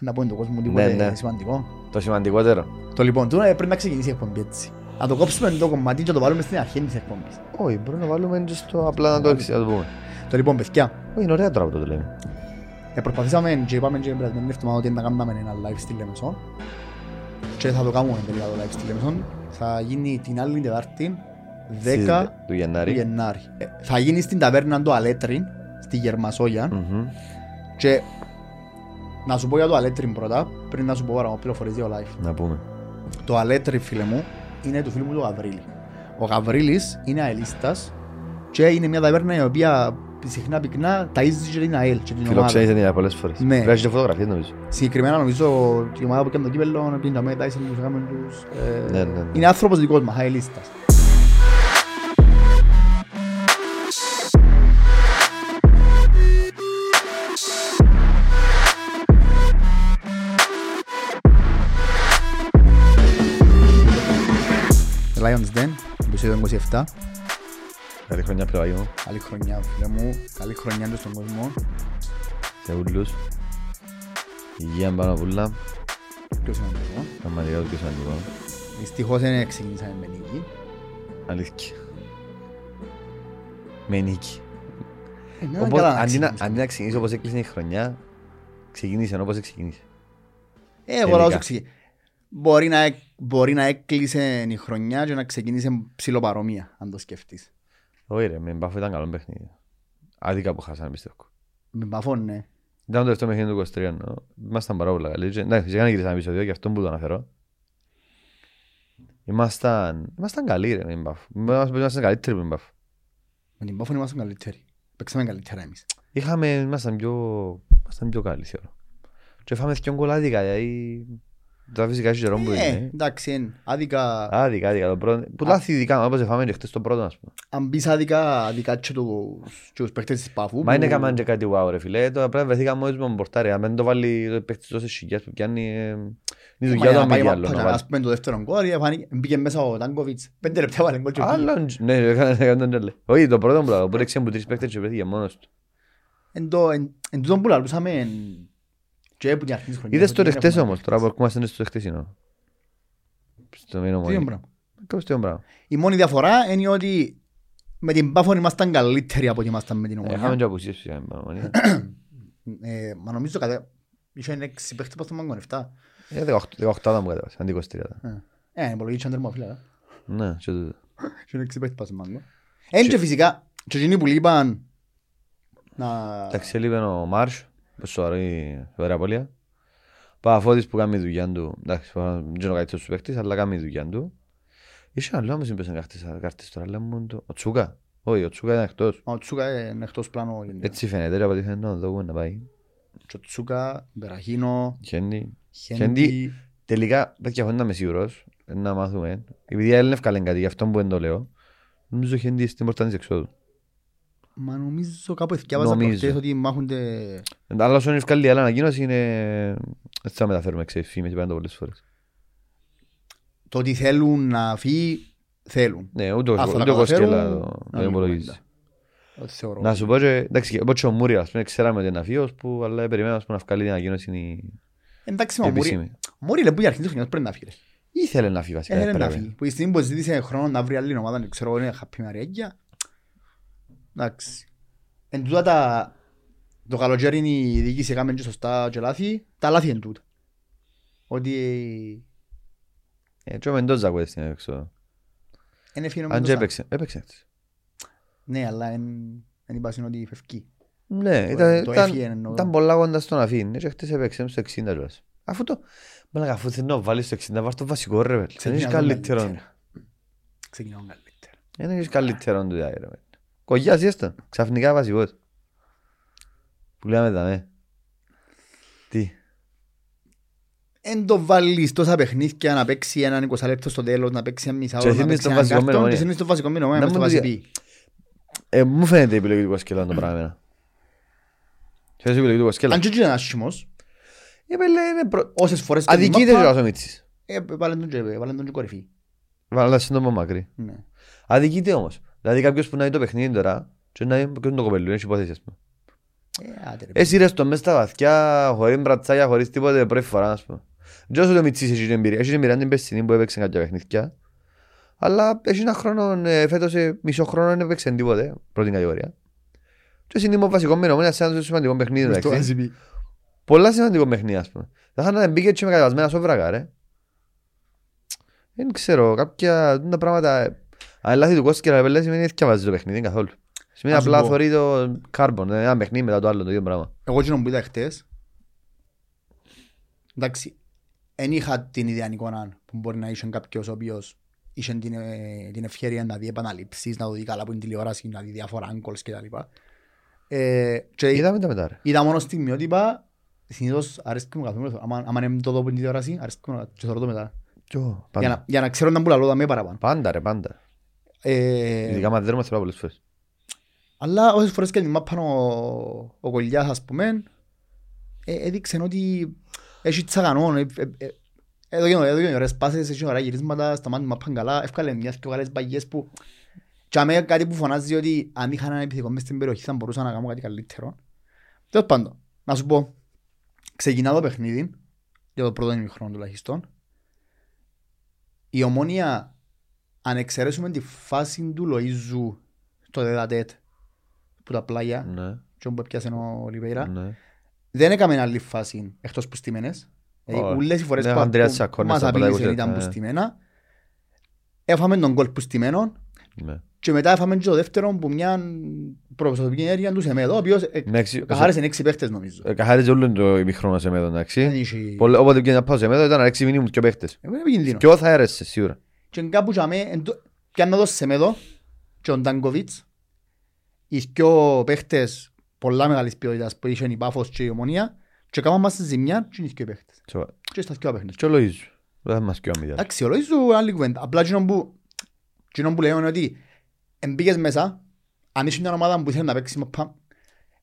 Να πω είναι το κόσμο Ναι, τίποτε ναι. σημαντικό. Το σημαντικότερο. Το λοιπόν, τώρα πρέπει να ξεκινήσει η εκπομπή έτσι. Να το κόψουμε το κομμάτι και να το βάλουμε στην αρχή της εκπομπής. Όχι, μπορούμε να βάλουμε και στο απλά να το εξ- να το πούμε. Το λοιπόν, παιδιά, Όχι, είναι ωραία τώρα που το λέμε. ε, προσπαθήσαμε και είπαμε και την περασμένη εβδομάδα ότι να κάνουμε ένα live στη Λεμεσόν. Και θα το κάνουμε τελικά το live στη Λεμεσόν. Θα γίνει την άλλη Τετάρτη, 10 Στις- του του Γενάρη. Γενάρη. Ε, Θα γίνει στην ταβέρνα του Αλέτριν, στη Γερμασόγια. Μμμ. Και να σου πω για το Αλέτριν πρώτα, πριν να σου πω παραπάνω πληροφορίες για το live. Να πούμε. Το Αλέτριν, φίλε μου, είναι του φίλου μου του Γαβρίλη. Ο Γαβρίλης είναι αελίστας και είναι μια ταβέρνα η οποία συχνά πυκνά ταΐζει και την ΑΕΛ και την ομάδα. Φιλοξένησε την πολλές φορές. Ναι. Βγάζει και φωτογραφίες νομίζω. Συγκεκριμένα νομίζω την ομάδα που έκανε το κύπελλο, την ταμέ τάισαν τους έκαμε τους... ε, Ναι, ναι, ναι. Είναι άνθρωπος δικός μας, αελίστας. Lions Den, επεισόδιο 27. Καλή χρονιά πλευρά Καλή χρονιά, φίλε μου. Καλή χρονιά και στον κόσμο. σε ούλους. Υγεία πάνω απ' ούλα. Πιο σημαντικό. Πραγματικά το πιο σημαντικό. Δυστυχώς δεν ξεκινήσαμε με νίκη. Αλήθεια. Με νίκη. Ε, ναι, Όπως, καλά να αντί, να, ξεκινήσουμε. αντί να ξεκινήσει όπως έκλεισε η χρονιά, ξεκινήσε όπως ξεκινήσε. Ε, εγώ τελικά. λαό σου ξεκι- Μπορεί να, εκ- μπορεί να έκλεισε η χρονιά και να ξεκινήσει ψηλοπαρομοία, αν το σκεφτείς. Όχι ρε, με μπάφο ήταν καλό παιχνίδι. Άδικα που χάσανε πιστεύω. Με μπαφών, ναι. Ήταν το τελευταίο παιχνίδι του 23, νο. Ήμασταν πάρα πολλά καλοί. Και- Εντάξει, φυσικά να γυρίσαμε επεισόδιο, γι' αυτό που το αναφέρω. Ήμασταν, ήμασταν καλοί ρε με την Μπάφο. Ήμασταν ήμασταν καλύτεροι με την Μπάφο. Με την μπαφών ήμασταν καλύτεροι. Παίξαμε καλύτερα εμείς. Είχαμε, ήμασταν πιο, ήμασταν πιο καλοί θεωρώ. Και φάμε δυο γκολάδικα, δηλαδή... Τώρα φυσικά έχει καιρό που Ε, είναι. εντάξει, εν, άδικα, Άδικα, άδικα. το πρώτο- Που λάθη δικά μας, όπως εφάμε και χτες το πρώτο, ας πούμε. αν πεις άδικα, άδικα και τους, και τους παίκτες της Πάφου. Μα είναι που- καμάν και κάτι wow ρε φίλε. Τώρα πρέπει να βρεθήκαμε μόλις με τον πορτάρι. Αν δεν το βάλει το παίχτης τόσες χιλιάς που πιάνει... ε, Είναι η Μα δουλειά για του να πάει αμυγιάλο. να μαπά, βάλει. Ας πούμε το δεύτερο γκολ, εφάνηκε- μπήκε μέσα ο Τάνκοβιτς. Πέντε λεπτά βάλε γκολ και πήγε. Άλλο, ναι, έκανε έκανε τον τζέλε. Όχι, το πρώτο μου λάβω, που ρέξε από τρεις παίκτες και βρέθηκε μόνος του. Εν το- εν- εν τούτον που λαλούσαμε, Είδες το ότι δεν ρεχτές έχουμε όμως, τώρα που παίκτες. ερχόμαστε στο χτεσινό. Στο μήνο Τι είναι μόνο. πράγμα. Κάπως τι πράγμα. Η μόνη διαφορά είναι ότι με την Πάφο ήμασταν καλύτεροι από ότι ήμασταν με την Ε, Είχαμε Ομόνια. και απουσίες φυσικά. με Παναμονία. Ε, Μα νομίζω κατά... Είχαν έξι παίχτες προς τον Μάγκο, εφτά. Ε, 18 18 μου κατέβασε, αντί 23. Ε, υπολογίτσαν τερμοφύλακα. Ναι, και τούτο. Είχαν έξι παίχτες προς τον Μάγκο. Εν και φυσικά, και εκείνοι που λείπαν να... Εντάξει, έλειπε ο Μάρς, που σοβαρή σοβαρή απώλεια. Παφώτης που κάνει τη δουλειά του, εντάξει, δεν είναι ο καλύτερος του παίκτης, αλλά κάνει τη δουλειά του. Είχε άλλο όμως είπες κάρτες, κάρτες τώρα, αλλά μόνο το... Ο Τσούκα. Όχι, ο Τσούκα ήταν εκτός. Ο Τσούκα είναι εκτός πλάνο. Έτσι φαίνεται, ρε, από ό,τι φαίνεται, να το δούμε να πάει. Και ο Τσούκα, Μπεραχίνο, Χέντι. Χέντι. Τελικά, παιδιά, χωρίς να είμαι σίγουρος, να μάθουμε. Επειδή δεν εύκολα κάτι, γι' αυτό που δεν το λέω. Νομίζω ο Χέντι στην πόρτα της εξόδου. Μα νομίζω κάπου εθιάβαζα Νομίζω. προχτές ότι μάχονται... Αλλά όσο είναι ευκάλλη η άλλη ανακοίνωση είναι... Έτσι θα μεταφέρουμε, ξέρεις, φήμες, είπαμε το πολλές φορές. Το ότι θέλουν να φύγει, θέλουν. Ναι, ούτε ο- Αν θα ούτε ο τα καταφέρουν, Κοσκέλα το- να το μην υπολογίζει. κουβέντα. Ότι θεωρώ. Να σου πω και, εντάξει, όπως και ο Μούρι, ας πούμε, ξέραμε ότι είναι αφίος που, αλλά περιμέναμε ας πούμε, να βγάλει την ανακοίνωση η Εντάξει, μα ο Μούρι- επίσημη. ο Μούρι λέει που για αρχή της χρονιάς πρέπει να φύγει. ρε. Ήθελε να φύγει βασικά. Έθελε να έπρεπε. φύγει. Που η στιγμή που ζήτησε χρόνο να βρει άλλη ομάδα, δεν ξέρω, είναι χαπή μαριέγια. Εντάξει. Εν τούτα τα... Το καλοκαίρι είναι η διοίκηση έκαμε και σωστά και λάθη. Τα λάθη εν τούτα. Ότι Ε, και ο Μεντόζα ακούεται στην έξω. δεν έφυγε ο Αν και Μεντόζα. έπαιξε, έπαιξε έτσι. Ναι, αλλά δεν είπασαν ότι φευκεί. Ναι, Το- ήταν, το ήταν, έφυγε εννοώ. ήταν πολλά κοντά στο να φύγει. Και χτες έπαιξε στο 60 κιόλας. Αφού το... Μαλάκα, αφού θέλει να βάλεις στο 60, βάρ' το βασικό ρε. βέλ. Δεν Ξεκινά έχεις τον καλύτερο. καλύτερο. Ξεκινάω καλύτερα. Δεν έχεις καλύτερο του διάγει ρε. βέλ. Κογιάς έστω. Ξαφνικά βασικός. Που λέμε τα ναι. Τι. Εν το βάλεις τόσα παιχνίδια να παίξει έναν 20 λεπτό στο τέλος, να παίξει ένα μισά Και ώρα, να θύμεις παίξει το έναν βασικό κάρτον μενομόνια. και θύμεις το βασικό μενομόνια Να μες στο μου το βασιπί. Ε, μου φαίνεται η επιλογή του Κοσκέλα το πράγμα εμένα. Φαίνεται η επιλογή του Κοσκέλα. Αν και είναι άσχημος, Ε, πέλε, είναι προ- όσες φορές και την Αδικείται μάπα, και ο Μίτσης. ε, βάλε τον και- βάλε τον και κορυφή. Βάλα σύντομα μακρύ. Ναι. Αδικείται όμως. Δηλαδή κάποιος που να δει το παιχνίδι τώρα και να δει ποιος είναι το κοπελού, είναι υπόθεση ας πούμε. Ε, άντε ρε. Έσυρες το μες στα βαθιά, χωρίς μπρατσάκια, χωρίς τίποτε, πρώτη φορά, ας πούμε. Και όσο το Μιτσής έχει την εμπειρία, έχει την εμπειρία την πεσσινή που έπαιξε κάποια παιχνίδια. Αλλά έχει ένα χρόνο, ε, φέτος ε, μισό χρόνο δεν έπαιξε τίποτε, πρώτη κατηγορία. Και είναι το βασικός μενόμενο, σε ένα σημαντικό παιχνίδι, Στο εντάξει. ACB. Πολλά σημαντικό παιχνίδι, ας πούμε. Θα είχαν να μπήκε και με κατεβασμένα σόβρακα, ρε. Δεν ξέρω, κάποια τα πράγματα... ε, Αν λάθη του Κώστη και Ραπελέ σημαίνει ότι διαβάζει το παιχνίδι καθόλου. Σημαίνει Ας σου απλά πω. θωρεί το κάρμπον, ένα παιχνίδι μετά το άλλο, το ίδιο πράγμα. Εγώ εκείνο που είδα χτες, εντάξει, δεν είχα την ιδέα εικόνα που μπορεί να είχε κάποιος ο οποίος είχε την, ε, την ευκαιρία να δει επαναλήψεις, να το δει καλά από την τηλεόραση, να δει διάφορα άγκολς κτλ. Ε, και Είδαμε τα μετά, ρε. είδα μόνο στιγμιότυπα, συνήθως αρέσκει μου καθόλου, άμα, άμα είναι το δω από την τηλεόραση, αρέσκει μου και θωρώ το μετά. Κι εγώ, Για να, Πάντα, για να ξέρω να μπουλαλώ με παραπάνω. πάντα ρε, πάντα. Ε, Ειδικά μα δεν είμαστε πολλά πολλές φορές. Αλλά όσες φορές και την μάπαν ο, ο Κολλιάς ας πούμε ε, έδειξε ότι έχει τσαγανόν ε, ε, ε, εδώ και εδώ και ωραίες πάσες, έχει ωραία γυρίσματα, σταμάτη μάπαν καλά, εύκαλε μιας και καλές παγιές που και αμέ κάτι που φωνάζει ότι αν είχα έναν επιθετικό μες στην περιοχή θα μπορούσα να κάνω κάτι καλύτερο. Τέλος πάντων, να σου πω, ξεκινά το παιχνίδι, για το πρώτο ημιχρόνο τουλάχιστον, η ομόνια, αν εξαιρέσουμε τη φάση του Λοΐζου στο δεδατέτ, που τα πλάγια, Ναι, και όπου έπιασε ο Ολιβέιρα, ναι. δεν έκαμε άλλη φάση εκτός που στημένες. Δηλαδή, Όχι. ούλες οι φορές Ναι, που, Ανδρέας που Σακώνες μας από τα απειλήσαν 20, ήταν που ναι. στημένα. Έφαμε τον κόλ που στημένο ναι. και μετά έφαμε και το δεύτερο που μια προσωπική ενέργεια του Σεμέδο, ο οποίος ε, Με έξι- καθάρισε έξι παίχτες νομίζω. ε, Καθάριζε όλο το ημιχρόνο σε μέδο, Δεν εντάξει. είχε- Πολλ- Όποτε πήγαινε να πάω σε μέδο ήταν να ρίξει μήνυμου και παίχτες. Εγώ είμαι κινδύνο. Ποιο θα έρεσε, σίγουρα. Και κάπου και αμέ, εν τω- κι αν να δώσει Σεμέδο και ο Ντάνκοβιτς, οι δυο παίχτες πολλά μεγάλης ποιότητας που είχαν η Πάφος και η Ομονία και κάμαν μας στη ζημιά και είναι οι δυο παίχτες. Σοβα- Και στα δυο παίχτες. Και ο Λοΐζου. Δεν θα μας κοιόμει διάλο. Εντάξει, ο Λόις σου άλλη κουβέντα. Απλά εκείνο που, εκείνο που λέω είναι ότι εμπήκες μέσα, αν είσαι μια ομάδα που ήθελε να παίξει μαπά,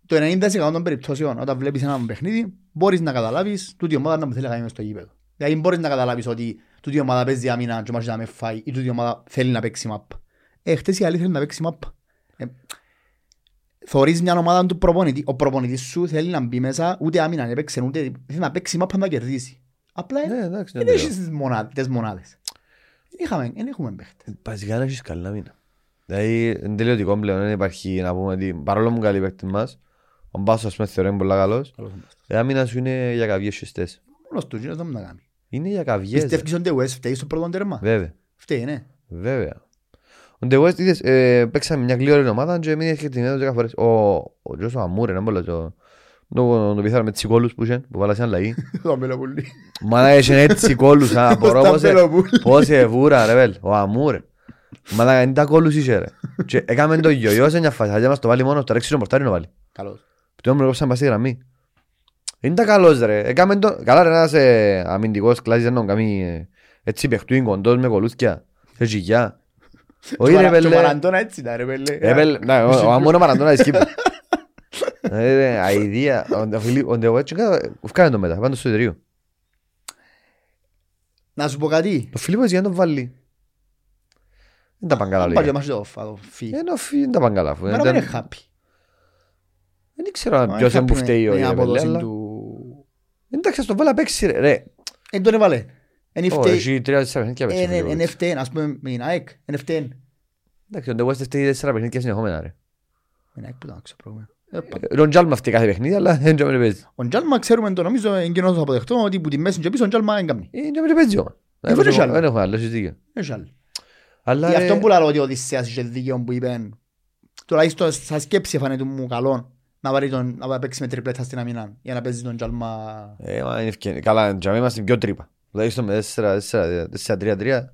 το 90% των περιπτώσεων όταν βλέπεις ένα παιχνίδι, μπορείς να καταλάβεις τούτη η ομάδα να μου θέλει να κάνει μες στο γήπεδο. Δηλαδή μπορείς να καταλάβεις ότι τούτη η ομάδα παίζει άμυνα και μάχει να με φάει ή τούτη η ομάδα θέλει να παίξει μαπά. Ε, χτες η άλλη θέλει να παίξει μαπά. Ε, θωρείς μια ομάδα του προπονητή, ο προπονητής σου θέλει να μπει μέσα, ούτε άμυνα να παίξει, ούτε θέλει να παίξει μαπά να κερδίσει. Απλά ε, Ναι, εντάξει, δεν δεν έχεις τις μονάδες, τις μονάδες. Είχαμε, δεν έχουμε παίχτες. Βασικά να έχεις καλά μήνα. Δηλαδή, είναι τελειωτικό πλέον, δεν υπάρχει να πούμε ότι παρόλο που είναι καλή παίκτη μας, ο Μπάσος ας πούμε θεωρεί είναι πολλά καλός, η άμυνα σου είναι για καβιές σωστές. Μόνος του, εκείνος δεν μου να κάνει. Είναι για καβιές. ρε. Πιστεύεις ότι ο West φταίει στο πρώτο τέρμα; Βέβαια, Φταίει, ναι. βέβαια. Ο Ντε West είδες, ε, παίξαμε μια γλύωρη ομάδα και μην έρχεται την έδωση δέκα φορές. Ο, ο Τζος ο Αμούρ, ένα πολλά το... Το, το πιθάρα με τις κόλους που είχε, που βάλασε ένα λαγί. Το Μπελοπούλη. Μα να είχε έτσι κόλους, α, μπορώ Στα πώς ε- Μπελοπούλη. πώς εβούρα ρε βέλ, ο Αμούρ. Μα να είναι τα κόλους είχε ρε. Και έκαμε το γιο σε μια φάση, θα μας το βάλει μόνος, το ρέξει τον πορτάρι να βάλει. Καλώς. Το όμως κόψαν πας στη γραμμή. Είναι τα καλός ρε. Έκαμε το... Καλά ρε ένας ε, αμυντικός κλάσης δεν τον κάνει ε, έτσι παιχτούιν κοντός με κολούθκια. Σε ζυγιά. Όχι ρε Και ο πέλε. Μαραντώνα έτσι ήταν ρε πέλε. Ε, πέλε, ναι, ο- ο Αμούρο Μαραντώνα ισχύει. Ε, ρε, αηδία. Ο- ο Φιλίπ- Ο Ντεουέτσι ουφκάνε το μετά, πάνω στο εταιρείο. Να σου πω κάτι. Ο Φιλίππος για να τον βάλει. Δεν τα πάνε καλά Πάει και λίγα. μας το φάδο, φύ. Ε, ο Φι- Δεν τα πάνε καλά. αφού Μέρα ήταν- δεν είναι happy. Δεν ξέρω αν Μα ποιος είναι είναι που happy με- φταίει ο με την ρε, πέλε, απόδοση αλλά- του- Εντάξει, ας τον βάλει να παίξει ρε. Ρε, Εν τον έβαλε. Εν Ω, φταίει. έχει τρία-τέσσερα παιχνίδια παίξει ο Εν- εν- Φιλίππος. εν φταίει, ας πούμε με την ΑΕΚ. Εν φταίει. Εντάξει, ο Ντεουέτσι φταίει τέσσερα παιχνίδια συνεχόμενα ρε. Με την ΑΕΚ που ήταν άξιο πρόβλημα. Ε, πα- Ε, Τον Τζάλμα φταίει κάθε παιχνίδι, αλλά δεν τζάμε παίζει. Ο Τζάλμα ξέρουμε το νομίζω εγκαινός αποδεχτώ ότι που τη μέση και πίσω ο Τζάλμα δεν κάνει. Ε, Δεν τζάμε παίζει όμως. Ε, δεν έχει άλλο. Δεν έχουμε άλλο, έχεις δίκιο. Έχει άλλο. Αλλά Γι' αυτό ρε, που λέω ότι ο Οδυσσέας είχε δίκαιο που είπε τουλάχιστον σαν σκέψη φαίνεται μου καλό να πάρει τον, να παίξει με τριπλέτα στην αμυνά για να παίζει τον Τζάλμα ε, μα είναι ευκαιρία. Καλά, τζάμε είμαστε πιο τρύπα. Τουλάχιστον με τέσσερα- τέσσερα- τέσσερα-τρία-τρία.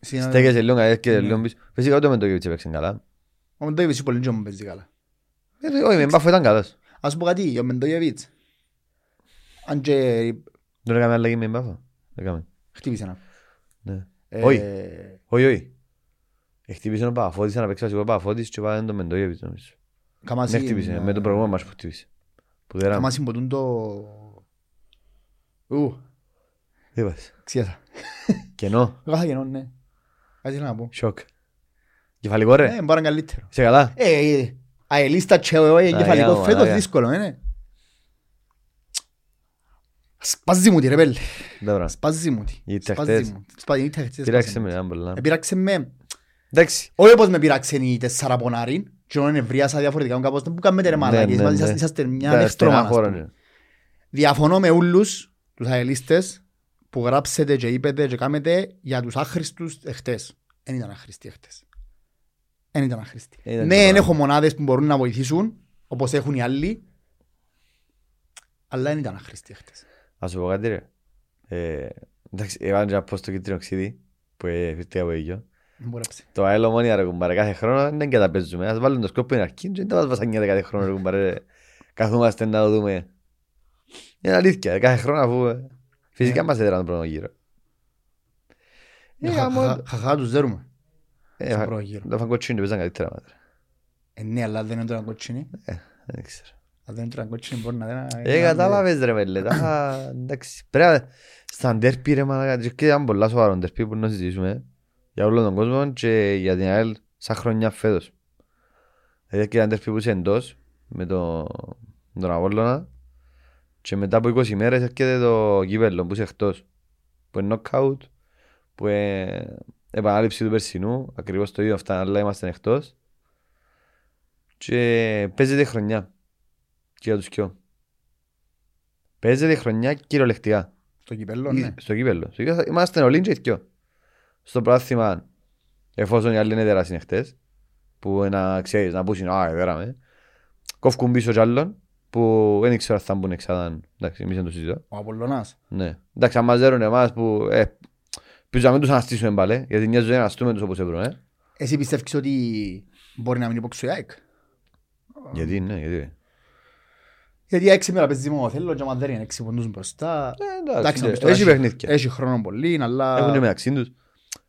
στην- Στέκεσαι λίγο, έρχεται Ναι. λίγο πίσω. Φυσικά ούτε με το Κεβίτσι έπαιξε καλά. Ο Μεντόγεβιτς πολύ και μου παίζει καλά. Ε, Όχι, με μπάφο ήταν καλός. Ας πω κάτι, ο Μεντόγεβιτς αν και Δεν έκαμε αλλαγή με μπάφο. Έκαμε. χτύπησε ένα. Ναι. Ε, Όχι. Όχι, όχι. Χτύπησε ο Παφώτης, να παίξει βασικό ο Παφώτης και βάλε τον Μεντόγεβιτς νομίζω. Καμάσι, Δεν χτύπησε, με τον προηγούμενο μας που χτύπησε. Που δεν ράμε. Καμάσι ποτούν το... Ου, Είπες; ξίασα. Κενό. Εγώ θα γεννώ, ναι. Κάτι ήθελα να πω. Σοκ. Κεφαλικό ρε. Ε, μπορεί να είναι καλύτερο. Είσαι καλά; Ε, ε, αελίστα και ο εγκεφαλικό Αγιά μου, φέτος αγιά. δύσκολο, είναι. Σπάζει μου τη ρε πέλε. Dobra. Σπάζει μου τη. Είτε Σπάζει χτες. μου. Σπάζει είτε χτες, Πειράξε σπάζει με, μου. αν πολλά. Επειράξε με. Εντάξει. Όχι όπως με πειράξε η τεσσάρα πονάριν. Και όταν ευρίασα διαφορετικά κάπως. Που κάνετε ρε Ναι, μαλάκες. ναι, Είσαστε- ναι. Είσαστε μια Τα νεύστρωμα. στενά ας πούμε. χώρα είναι. Διαφωνώ με όλους τους αελίστες που γράψετε και είπετε και κάνετε για τους άχρηστους εχθές. Δεν ήταν άχρηστοι εχθές. Δεν ήταν άχρηστοι. Ήταν Ναι, και δεν πράγμα. έχω μονάδες που μπορούν να βοηθήσουν, όπως έχουν οι άλλοι, αλλά δεν ήταν άχρηστοι εχθές. Ας σου πω κάτι ρε. Ε, Εντάξει, έβαλε και ένα post στο κίτρινο ξύδι που έφυγε από ήλιο. Δεν μπορεί να ψήσει. Το άλλο μόνοι ρε κουμπάρε κάθε χρόνο δεν καταπέζουμε. Ας βάλουν το σκόπο είναι αρκεί και δεν τα μας βασανιέται κάθε χρόνο ρε κουμπάρε. ρε. Καθόμαστε να το δούμε. Είναι αλήθεια, κάθε χρόνο αφού ε, φυσικά Ναι. μας έδεραν τον πρώτο γύρο. Ε, γάμο, Χαχα- Χαχά τους δέρουμε. ε, στον φα- πρώτο γύρο. Το φαγκοτσίνι παίζαν καλύτερα μάτρα. Ε, ναι, αλλά δεν έτρωγαν κότσινη. Δεν ξέρω. Αν δεν έτρωγαν κότσινη μπορεί να δεν... Ε, κατάλαβες ρε μέλε, τα εντάξει. Πρέπει να- στα ντέρπι ρε μαλάκα, και ήταν πολλά σοβαρό ντέρπι που να συζητήσουμε για όλο τον κόσμο και για την ΑΕΛ σαν χρονιά φέτος. Δηλαδή και ήταν ντέρπι που είσαι εντός με το- με τον Απόλλωνα και μετά από 20 μέρες έρχεται το κύπελλο που είσαι εκτός. Που είναι knockout, που είναι επανάληψη του περσινού, ακριβώς το ίδιο αυτά, αλλά είμαστε εκτός. Και παίζεται χρονιά και για τους κοιό. Παίζεται χρονιά κυριολεκτικά. Στο κυπέλλο, ναι. Στο κύπελλο. Στο κύπελλο είμαστε όλοι και οι δυο. Στο πράθυμα, εφόσον οι άλλοι είναι τεράστιοι χτες, που να ξέρεις, να πούσουν, α, εδέραμε, κόφκουν πίσω κι άλλον, που δεν ήξερα αν θα μπουν εξάδαν, εντάξει, εμείς δεν το συζητώ. Ο Απολλωνάς. Ναι. Εντάξει, αν μαζέρουν εμάς που, ε, πίσω να μην τους αναστήσουμε πάλι, γιατί μια ζωή να αναστούμε τους όπως έβρουν, ε. Εσύ πιστεύεις ότι μπορεί να μην υπόξει ο ΑΕΚ; Γιατί, ναι, γιατί. Γιατί έξι μέρα παίζει μόνο θέλω και άμα δεν είναι έξι ποντούς μπροστά. Ε, Εντάξει, εντάξει, να πεις το, έχει έχει- παιχνίδια. Έχει χρόνο πολύ, αλλά... Έχουν μεταξύ τους.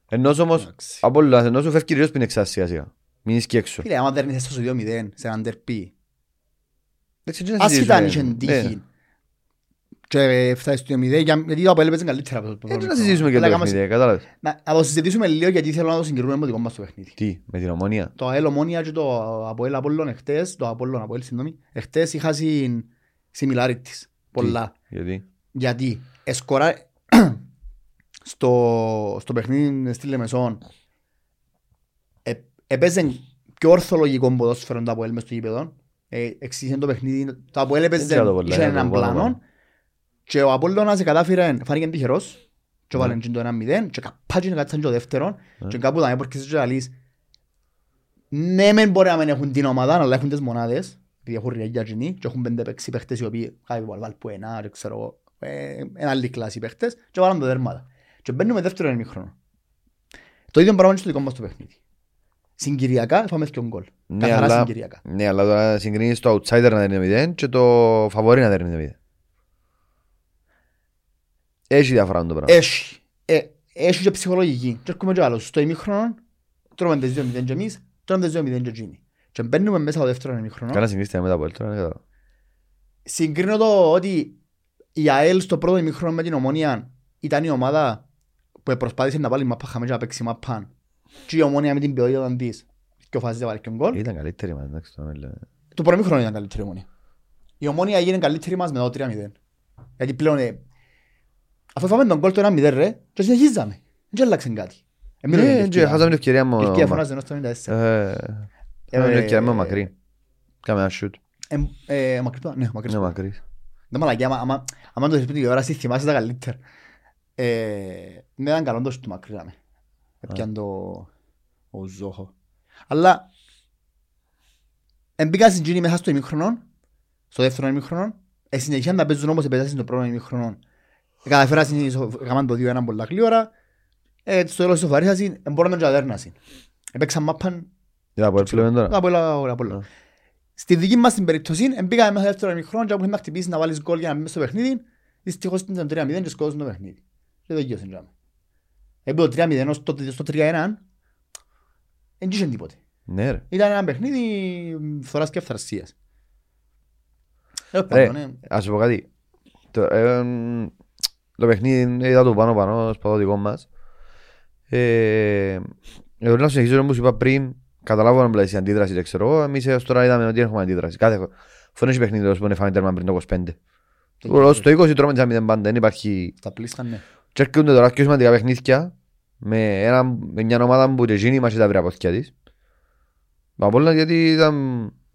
Ενώ όμως, Εντάξει. από όλα, ενώ σου φεύγει κυρίως πριν εξάς σιγά σιγά. Μην είσαι και έξω. Φίλε, άμα δεν είσαι στο 2-0 σε έναν τερπί, Εντάξει, έτσι να άσχετα αν συζητήσουμε. είχε Ναι. τύχη και φτάσεις στο 2-0, για- γιατί το Αποέλ έπαιζε καλύτερα από το πρώτο Έτσι να μήχρονο. συζητήσουμε και το Αλλά έκαμε- παιχνίδι, κατάλαβες. Να να το συζητήσουμε λίγο γιατί θέλω να το συγκρίνουμε με το δικό μας το παιχνίδι. Τι, με την ομόνια; Το ΑΕΛ Ομόνια και το Αποέλ Απόλλων εχθές, το Απόλλων Αποέλ, συγγνώμη, εχθές είχα συν similarities, πολλά. Γιατί; Γιατί εσκορά στο, στο παιχνίδι στη Λεμεσόν ε, έπαιζε πιο ορθολογικό ποδόσφαιρο το Αποέλ μες στο γήπεδο. Ε, εξήγησε το παιχνίδι. Το Αποέλ έπαιζε, ξέρω το πολλά, είχε ε, έναν το πάνω, πλάνο πάνω. και ο Απόλλωνας κατάφερε, φάνηκε τυχερός και Ναι. βάλε το 1-0 και καπάτσε κάτσαν και το δεύτερο Ναι. και κάπου ήταν έπορκες και λαλείς ναι μεν μπορεί να μην έχουν την ομάδα αλλά έχουν τις μονάδες επειδή έχουν ριαγιά εκείνοι και έχουν πέντε παίξει παίχτες οι οποίοι κάποιοι βάλουν που ένα και ξέρω εγώ ε, ένα άλλη κλάση παίχτες και βάλαν τα δέρματα και μπαίνουμε δεύτερο ημίχρονο. Το ίδιο πράγμα είναι στο δικό μας το παιχνίδι. Συγκυριακά φάμε και γκολ. Ναι, καθαρά αλλά, συγκυριακά. ναι, αλλά τώρα συγκρίνεις το outsider να δέρνει 0 και το φαβορί να δέρνει 0. Έχει διαφορά το πράγμα. έχει. Ε, έχει και ψυχολογική. Και έρχομαι και άλλος. Στο ημίχρονο τρώμε τις 2-0 και εμείς τρώμε τις 2-0 και εκείνοι. Και μπαίνουμε μέσα στο δεύτερο ημίχρονο. Κάνα συγκρίστη με τα από τώρα, δεν κατάλαβα. συγκρίνω το ότι η ΑΕΛ στο πρώτο ημίχρονο με την Ομόνια ήταν η ομάδα που προσπάθησε να βάλει μάπα χαμένα και να παίξει μάπα και η Ομόνια με την ποιότητα της και ο φάσης δεν βάλει και γκολ Ήταν καλύτερη μας, εντάξει, το λέμε. το πρώτο ημίχρονο ήταν καλύτερη η Ομόνια η Ομόνια έγινε καλύτερη μας με το 3-0 γιατί πλέον ε, αφού φάμε τον γκολ το 1-0 ρε και συνεχίζαμε δεν άλλαξε κάτι Εμείς Ναι, και χάσαμε την ευκαιρία μου. η ευκαιρία φωνάζε ενώ στο 94 Ε, Χάσαμε την ευκαιρία μου μακρύ. Κάμε ένα shoot. Ε, ε, μακρύ πά- ναι, μακρύς Είναι πά. μακρύς. Δεν μαλακιά, άμα- άμα- άμα το δεις την τηλεόραση θυμάσαι τα καλύτερα. Ε, Ναι, ήταν καλό το σου του μακριά με. Έπιαν το ο Ζόχο. Αλλά εμπήκα στην Τζίνη μέσα στο ημίχρονο, στο δεύτερο ημίχρονο, ε, συνεχίαν να παίζουν όμως επέτασαν στο πρώτο ημίχρονο. Ε, Καταφέραν στην ισο- έκαναν το 2-1 πολλά γλύωρα, ε, στο τέλος της ισοφαρίσας μπορούν να τζαδέρνασαν. Έπαιξαν μάπαν Για από έλπλευε τώρα. από όλα, όλα, όλα. Α. Στη δική μας την περίπτωση, μπήκαμε μέσα στο δεύτερο ημιχρόνο και όπου είχαμε χτυπήσει να βάλεις γκολ για να μπει στο παιχνίδι, δυστυχώς ήταν 3-0 και σκότωσαν το παιχνίδι. Και δεν γύρωσαν τζάμε. Έπειτα το 3-0 ως το, στο 3-1, δεν είχε τίποτε. Ναι ρε. Ήταν ένα παιχνίδι μ, φθοράς και αυθρασίας. Ε, Ρε, πάντων, ε, ας σου πω κάτι. Το, ε, μ, το παιχνίδι είδα το πάνω πάνω στο δικό μας. Ε, εγώ να συνεχίσω όπως είπα πριν, καταλάβω να μπλέσει αντίδραση, δεν ξέρω εγώ. Εμείς έως τώρα είδαμε ότι έχουμε αντίδραση. Κάθε φορά δεν έχει παιχνίδι όπως που είναι φάμε τέρμα πριν το 25. Ως το 20 τρώμε τις μηδέν πάντα, δεν υπάρχει... Στα πλήστα, ναι. Και έρχονται τώρα πιο σημαντικά παιχνίδια με, ένα, με μια ομάδα που και γίνει μας τα βρει από αυτιά της. Μα πολλά γιατί ήταν...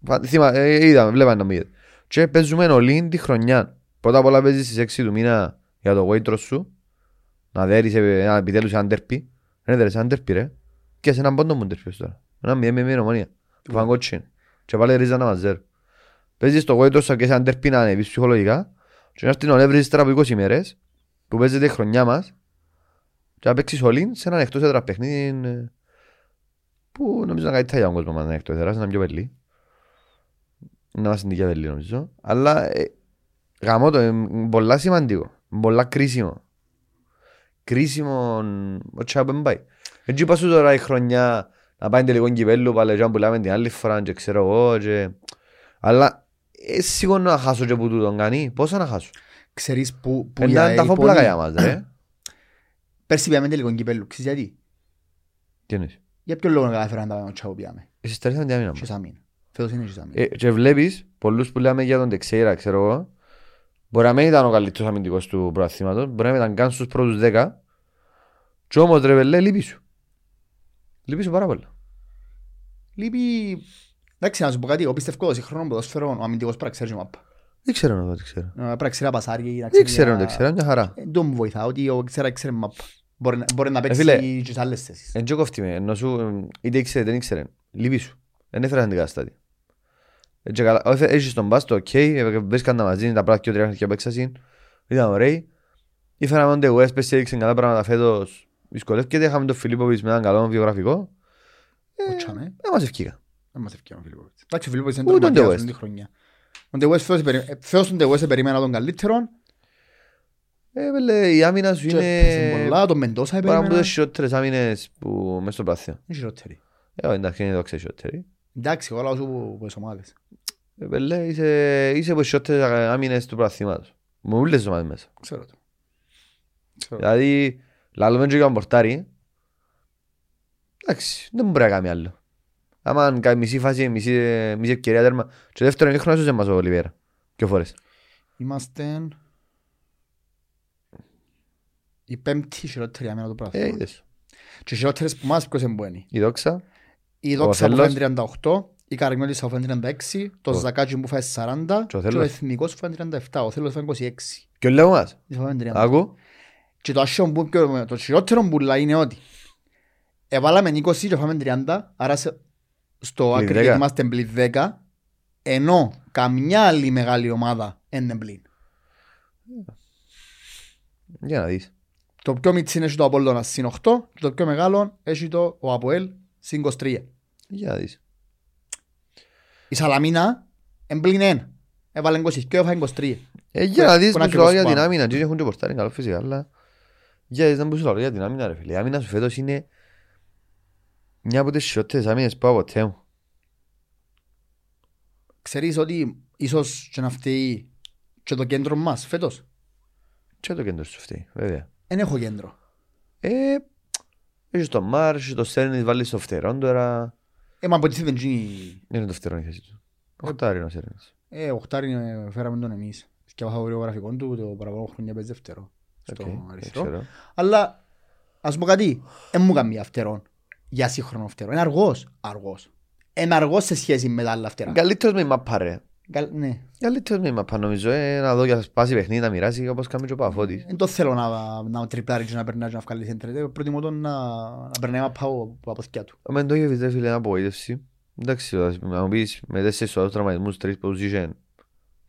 φα- Θύμα, ε, είδαμε, βλέπαμε να μην Και παίζουμε όλοι τη χρονιά. Πρώτα απ' όλα παίζεις στις 6 του μήνα για το Waitrose σου. Να δέρεις ε, ένα επιτέλους ένα τέρπι. Δεν έδερες ένα τέρπι ρε. Και σε έναν πόντο μου τέρπι τώρα. Ένα μηδέν με μία ομονία. Που φάνε κότσιν. Και πάλι ρίζα να μαζέρ. Παίζεις το Waitrose σου και σε έναν τέρπι να ανεβείς ψυχολογικά. Και να έρθει να ανέβρεις τώρα από 20 μέρες που παίζεται η χρονιά μας και να παίξεις όλοι σε έναν εκτός έδρας παιχνίδι ε, που νομίζω να καλύτερα για τον κόσμος μας να είναι εκτός έδρας, να είναι πιο πελή. Να είμαστε στην δικιά πελή νομίζω. Αλλά ε, γαμώ το, είναι πολλά σημαντικό, πολλά κρίσιμο. Κρίσιμο, όχι από δεν πάει. Έτσι είπα σου τώρα η χρονιά να πάει τελικό κυπέλλου, πάλι και αν πουλάμε την άλλη φορά και ξέρω εγώ και... Αλλά ε, σίγουρα να χάσω και που τούτον κάνει, πόσα να χάσω; Ξέρεις που, που Εντά, τα φοπλάκα για μας, ρε. Πέρσι πήγαμε τελικό κύπελο, ξέρεις γιατί; Τι εννοείς; Για ποιο λόγο να καταφέραν τα πάνω πήγαμε; Εσείς τρέχετε να μήνα. Σες αμήνα. Φέτος είναι σες αμήνα. Ε, και βλέπεις πολλούς που λέμε για τον Τεξέιρα, ξέρω εγώ. Μπορεί να μην ήταν ο καλύτερος αμυντικός του προαθήματος, μπορεί να ήταν καν στους πρώτους δέκα. Και όμως ρε βελέ λείπεις σου. Λείπεις σου πάρα πολύ. Λείπει... Εντάξει να σου πω κάτι, ο πιστευκός, η χρόνο ποδοσφαιρών, ο αμυντικός πρέπει να ξέρει μάπα. Δεν ξέρω να το τι ξέρω. Ε, Πρέπει να ξέρει απασάρια, να Δεν ξέρω να για- το ξέρω, μια χαρά. Ε, Το μου βοηθά, ότι ο ξέρει ξέρει μάπα. Μπορεί να- Μπορεί να φίλε, παίξει και σε άλλες θέσεις. Εν και κόφτει με, ενώ σου εμ, είτε ήξερε είτε δεν ήξερε. Λείπει σου. Δεν έφερε αντικαταστάτη. Ε, και καλά, όφε- Έχεις τον μπάστο, οκ, ε, βρίσκαν τα μαζί, τα πράγματα και ο τρία χρόνια παίξασαν. Ήταν ωραίοι. Ήφεραμε τον Τεγουές, πες έδειξε καλά πράγματα φέτος. Δυσκολεύκεται, είχαμε τον Φιλίπποβιτς με έναν καλό βιογραφικό. Ο Τσάμε, Δεν μας ευκήκα. δεν μας ευκαιρία ο Φιλιππόβιτς. Εντάξει, ο Φιλιππόβιτς είναι Ούτε τον τερματίας De αυτή τη χρονιά. Ο De West φέτος περι- ε, φέτος τον De West περίμενα τον καλύτερο Ε, βέλε, η άμυνα σου και έπαιζε είναι πολλά, τον Μεντόσα πάρα από περίμενα. τις χειρότερες άμυνες που μέσα στο πλάθιο. Είναι χειρότερη. Ε, εντάξει, είναι δόξα χειρότερη. Εντάξει, εγώ λέω σου που- που τις ομάδες. Ε, βέλε, είσαι είσαι από τις χειρότερες άμυνες του πλαθήματος. Με όλες τις ομάδες μέσα. Ξέρω το. Ξέρω. Δηλαδή, λαλούμε και για πορτάρι. Εντάξει, δεν μπορεί να κάνει άλλο. Άμα κάνει μισή φάση, μισή, μισή ευκαιρία τέρμα. Και δεύτερον, είναι χρόνος μας ο Ολιβέρα. Πιο φορές. Είμαστε η πέμπτη χειρότερη άμυνα του Ε, πράγματος. είδες. Και οι χειρότερες που μας ποιος εμπουένει. Η δόξα. Η Δόξα που Θέλος. φάει 38, η Καρμιώτης που φάει 36, το Ο- Ζακάτσι που φάει 40 Και ο και ο Θέλος. Εθνικός που φάει 37, ο Θέλος φάει 26. Και ο λέω μας. Της φάει 30. Άκου. Και το άσχημο που πιο- το χειρότερο που λέει είναι ότι έβαλαμε 20 και φάμε 30, άρα σε- στο Πλην άκρη 10. γιατί είμαστε πλην 10, ενώ καμιά άλλη μεγάλη ομάδα είναι πλην. Για να δεις. Το πιο μιτσί έχει το Απόλλωνα συν 8 και το πιο μεγάλο έχει το ο Αποέλ συν 23. Για να δεις. Η Σαλαμίνα εμπλήν 1. Έβαλε 20 και έφαγε 23. Ε, για να δεις Πού που να σου λέω για ακριβώς την πάμε. άμυνα. Και έχουν και πορτάρι καλό φυσικά, αλλά... Για να δεις να που σου λέω για την άμυνα ρε φίλε. Η άμυνα σου φέτος είναι μια από τις χειρότερες άμυνες που από ποτέ μου. Ξέρεις ότι ίσως και να φταίει και το κέντρο μας φέτος; Και το κέντρο σου φταίει, βέβαια. Δεν έχω κέντρο. Ε, έχεις το Μάρ, έχεις το Σέρνης, βάλεις στο φτερόν τώρα. Ε, μα αποτίθεται γίνει... Δεν είναι το φτερόν η θέση του. Οχτάρι είναι ο Σέρνης. Ε, οχτάρι ε, φέραμε τον εμείς. Και έχω το γραφικό του, το παραπάνω χρόνια παίζει δεύτερο. Στο Οκ, δεν αριστερό. ξέρω. Αλλά, ας πω κάτι, δεν μου κάνει φτερό. Για σύγχρονο φτερό. Είναι αργός. Αργός. Είναι αργός σε σχέση με τα άλλα φτερά. Καλύτερος με η μαπά ρε. Καλ- Ναι. Καλύτερος με η μαπά νομίζω. Ε, να δω για να σπάσει παιχνίδι, να μοιράσει όπως κάνει και ο Παφώτης. Δεν το θέλω να, να τριπλάρει και να περνάει και να βγάλει σέντρε. Προτιμώ τον να, να περνάει μαπά από από αποθηκιά του. Ο Μεντόγεβιτς ρε φίλε είναι απογοήτευση. Εντάξει, να μου πεις με τέσσερις σοβαρούς τραυματισμούς, τρεις που τους είχε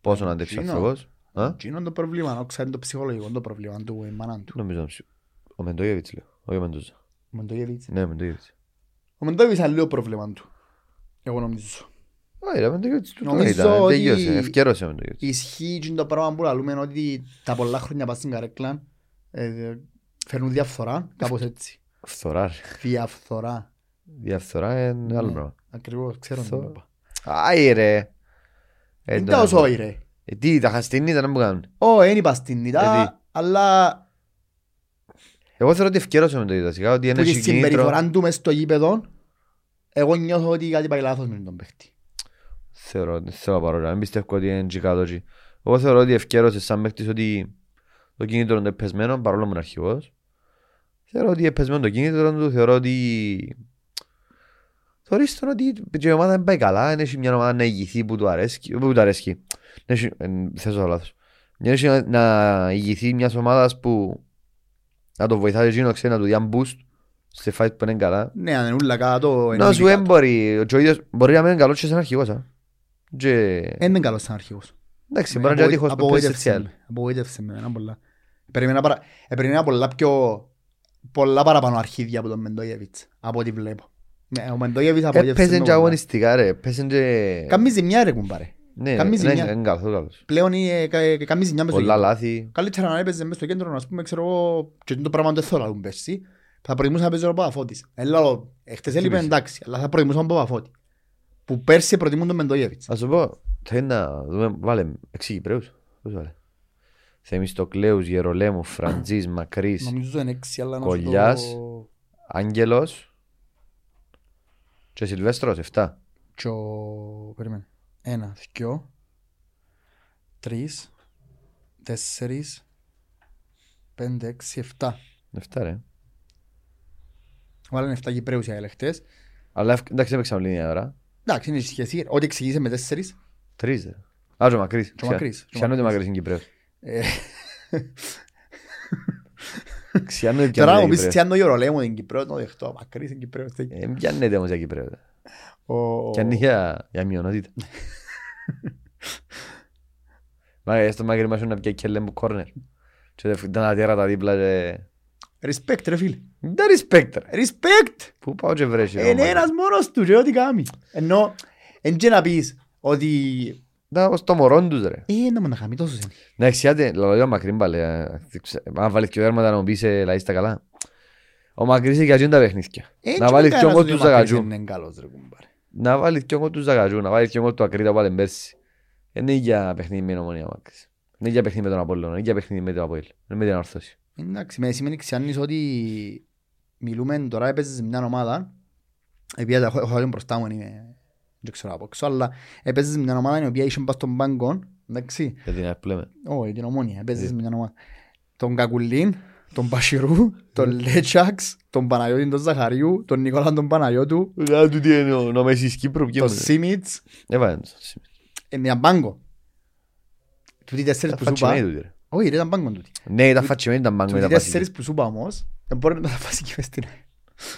πόσο να αντέξει ο Εκείνο. άνθρωπος. Α; Τι είναι το πρόβλημα, να ξέρει το ψυχολογικό το πρόβλημα του, η μάνα του. Νομίζω ψ- ο Μεντόγεβιτς λέω, όχι ο Μεντούζα. Ο Μεντόγεβιτς. Ναι, ο Μεντόγεβιτς. Ο Μεντόγεβιτς είναι λίγο πρόβλημα του. Εγώ νομίζω. Όχι ρε, ο Μεντόγεβιτς του το Νομίζω ήταν, ότι- τελείωσε, ευκαιρός ο Μεντόγεβιτς. Ισχύει και το πράγμα που λέμε ότι τα πολλά χρόνια πας στην καρέκλα ε, φέρνουν διαφθορά, κάπως έτσι. Φθορά ρε. Διαφθορά. Διαφθορά είναι άλλο Ναι. πράγμα. Ακριβώς, ξέρω τι Φθο- είπα. Άι ρε. Ε, Είναι το τα να όσο πω. όχι ρε. Ε, Τι, τα χαστίνη ήταν να μου κάνουν. Ω, δεν είπα στην Ε, τι. ητά, αλλά Εγώ θεωρώ ότι ευκαιρός ο Μεντόγεβιτς, σιγά ότι που είναι τη έχει κίνητρο. συμπεριφορά του μες στο γήπεδο Εγώ νιώθω ότι κάτι πάει λάθος με τον παίχτη. Θεωρώ, δεν θέλω να πάρω, δεν πιστεύω ότι είναι τζικάτο εκεί. Εγώ θεωρώ ότι ευκαιρώσε σαν παίχτης ότι το κίνητρο είναι πεσμένο, παρόλο που είναι αρχηγός. Θεωρώ ότι είναι πεσμένο το κίνητρο του, θεωρώ ότι... Θεωρείς τον ότι και η ομάδα δεν πάει καλά, είναι μια ομάδα να ηγηθεί που του αρέσκει, που του αρέσκει. Έχει- ε, Θες το λάθος. Μια έχει να- να ηγηθεί μιας ομάδας που να το βοηθάει εκείνο, ξέρει, να του διάν boost σε fight που είναι καλά. Ναι, αν είναι ούλα κάτω, είναι Να σου ήδη δεν κάτω. μπορεί, ο ίδιος μπορεί να μην είναι καλός και σαν αρχηγός. α. Και... Δεν είναι καλός σαν αρχηγός. Εντάξει, Ναι, μπορεί να είναι απογοι- άτυχος που παίζει απογοήτευσε έτσι με. Απογοήτευσε με εμένα πολλά. Περίμενα παρα- ε, περίμενα πολλά πιο... πολλά παραπάνω αρχίδια από τον Μεντόγεβιτς, από ό,τι βλέπω. Ναι, ο Μεντόγεβιτς απογοήτευσε Έπαιζε με και πολλά. αγωνιστικά ρε, έπαιζε και... Κάμει ζημιά ρε κουμπάρε. Ναι, Κάνει ναι, ζημιά. είναι καλός, είναι καλός. Πλέον είναι- κα- ε, κάμει ζημιά μες στο Πολλά κέντρο. λάθη. Καλύτερα να έπαιζε μες στο κέντρο, ας πούμε, ξέρω εγώ, και το πράγμα δεν θέλω να δουν πέρσι. Θα προτιμούσα να παίζει ο Παπαφώτης. Ε, λέω, εχθές έλειπε πεις; εντάξει, αλλά θα προτιμούσα τον Παπαφώτη. Που πέρσι προτιμούν τον Μεντόγεβιτς. Ας σου πω, θέλει να δούμε, βάλε έξι Κυπρέους. Πώς βάλε. Θεμιστοκλέους, Γερολέμου, Φραντζής, Μακρύς, Νομίζω είναι έξι, αλλά να σου Κολλιάς. το... Άγγελος και Σιλβέστρος, 7. Και ο... Περίμενε. Ένα, δυο, τρεις, τέσσερις, πέντε, έξι, εφτά. 7 ρε. Βάλανε εφτά Κυπρέους οι ελεχτές. Αλλά ευ- εντάξει έπαιξα όλη μια ώρα. Εντάξει, είναι σχέση. Ό,τι εξηγήσε με τέσσερις. Τρεις ρε. Α, και ο Μακρύς. Και ο Μακρύς, και ο Ξιάνονται Μακρύς. Μακρύς είναι Κυπρέος. Ε, Ξιάνονται και Τώρα να είναι μου πεις Κυπρέος. τι αν το Ιωρολέμου είναι Κυπρέος, το δεχτώ. Μακρύς είναι Κυπρέος. τι- Ε, Πιάνεται όμως για Κυπρέος. Ο- Πιάνει για, για μειονότητα. Μα στο Μακρύ μας να πιάει κέλε μου κόρνερ. Και δεν ήταν ατέρα τα δίπλα και... Respect ρε φίλε. Δεν respect ρε. Respect! Πού πάω και βρέσει. Είναι ένας μόνος του και ό,τι κάνει. Ενώ, εν και να πεις ότι... Να ως το μωρόν τους ρε. Ε, να μου να κάνει τόσο είναι. Να εξιάτε, λαλό Μακρύν πάλι. Αν βάλεις και δέρματα να μου πεις ε, λαείς τα καλά. Ο Μακρύς έχει αγιούν τα παιχνίδια. Ε, Να και βάλεις κανένας και όγκο λέει του ο Μακρύς Ζαγατζού. Είναι καλός ρε κουμπάρε. Να βάλεις και όγκο τους Ζαγατζού. Να βάλεις και όγκο του Ακρίτα που βάλε πέρσι. Είναι για παιχνίδι με νομονία ο Μακρύς. Είναι για παιχνίδι με τον Απόλλωνα. Είναι για παιχνίδι με τον Απόλλωνα. Είναι με την Ορθώση. Εντάξει, με σημαίνει ξιάνεις ότι μιλούμε τώρα έπαιζες σε μια ομάδα επειδή έχω έχω άλλο μπροστά μου, είμαι δεν ξέρω από έξω, αλλά έπαιζες σε μια ομάδα η οποία είχε πας στον πάγκο, εντάξει, Για την που λέμε. όχι την ομόνια, έπαιζες Ε. σε μια ομάδα. Τον Κακουλίν, τον Πασιρού, τον Λέτσαξ, τον Παναγιώτη τον Ζαχαριού, τον Νικόλα τον Παναγιώτου, Να του τι είναι ο Νόμεσης Κύπρου. τον Σίμιτς, Έβαλε τον Σίμιτς. ε, μια πάγκο. Τούτοι τέσσερις που σου Φατσιμένη είπα, τούτη, ρε. όχι ρε ήταν πάγκο τούτοι. Ναι, ήταν φατσιμένη, ήταν μάγκο, Τούτοι ήταν βασική. τέσσερις που σου είπα όμως, δεν μπορεί να τα φάσει και μες στην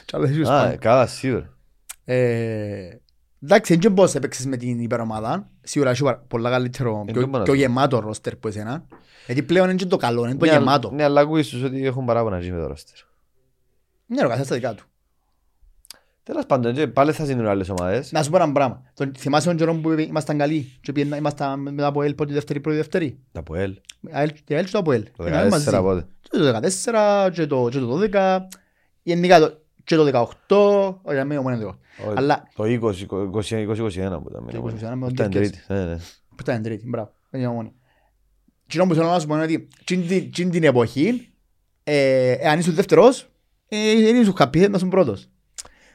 Κι άλλος ίσως Α, πάγκο. καλά, σίγουρα. Ε, Εντάξει, δεν πώς έπαιξες με την υπερομάδα. Σίγουρα έχει πολλά καλύτερο, Ε, πιο, δεν μπορώ να πιο σου πω. γεμάτο ρόστερ που εσένα. Γιατί πλέον είναι και το καλό, είναι το Ναι, γεμάτο. Ναι, αλλά ακούεις τους ότι έχουν παράπονα εκεί με το ρόστερ. Ναι, ρε, καθένας στα δικά του. Τέλος πάντων, και πάλι θα γίνουν άλλες ομάδες. Να σου πω ένα πράγμα. Τον, θυμάσαι τον καιρό που ήμασταν καλοί και πήγαινα- ήμασταν μετά από ΕΛ πρώτη, δεύτερη, πρώτη, δεύτερη. Τα από ΕΛ. ΑΕΛ Και ΑΕΛ και το από ΕΛ. Το Ήμασταν μαζί. 14 πότε. Και το 14 και το, και το 12. Γενικά το, και το 18. Όχι, να μην ομόνια το 18. Όχι, Αλλά Το 20, 20, 2021 που ήταν. Το 2021 με τον Ήταν Κέρκες. τρίτη. Ναι, ναι. που ήταν τρίτη, μπράβο. Δεν είναι ομόνια. Τι που θέλω να σου πω είναι ότι τσιν την- τσιν την εποχή, ε, ε, αν ήσουν δεύτερος, ε, δεν ήσουν χαπή, να ήσουν πρώτος.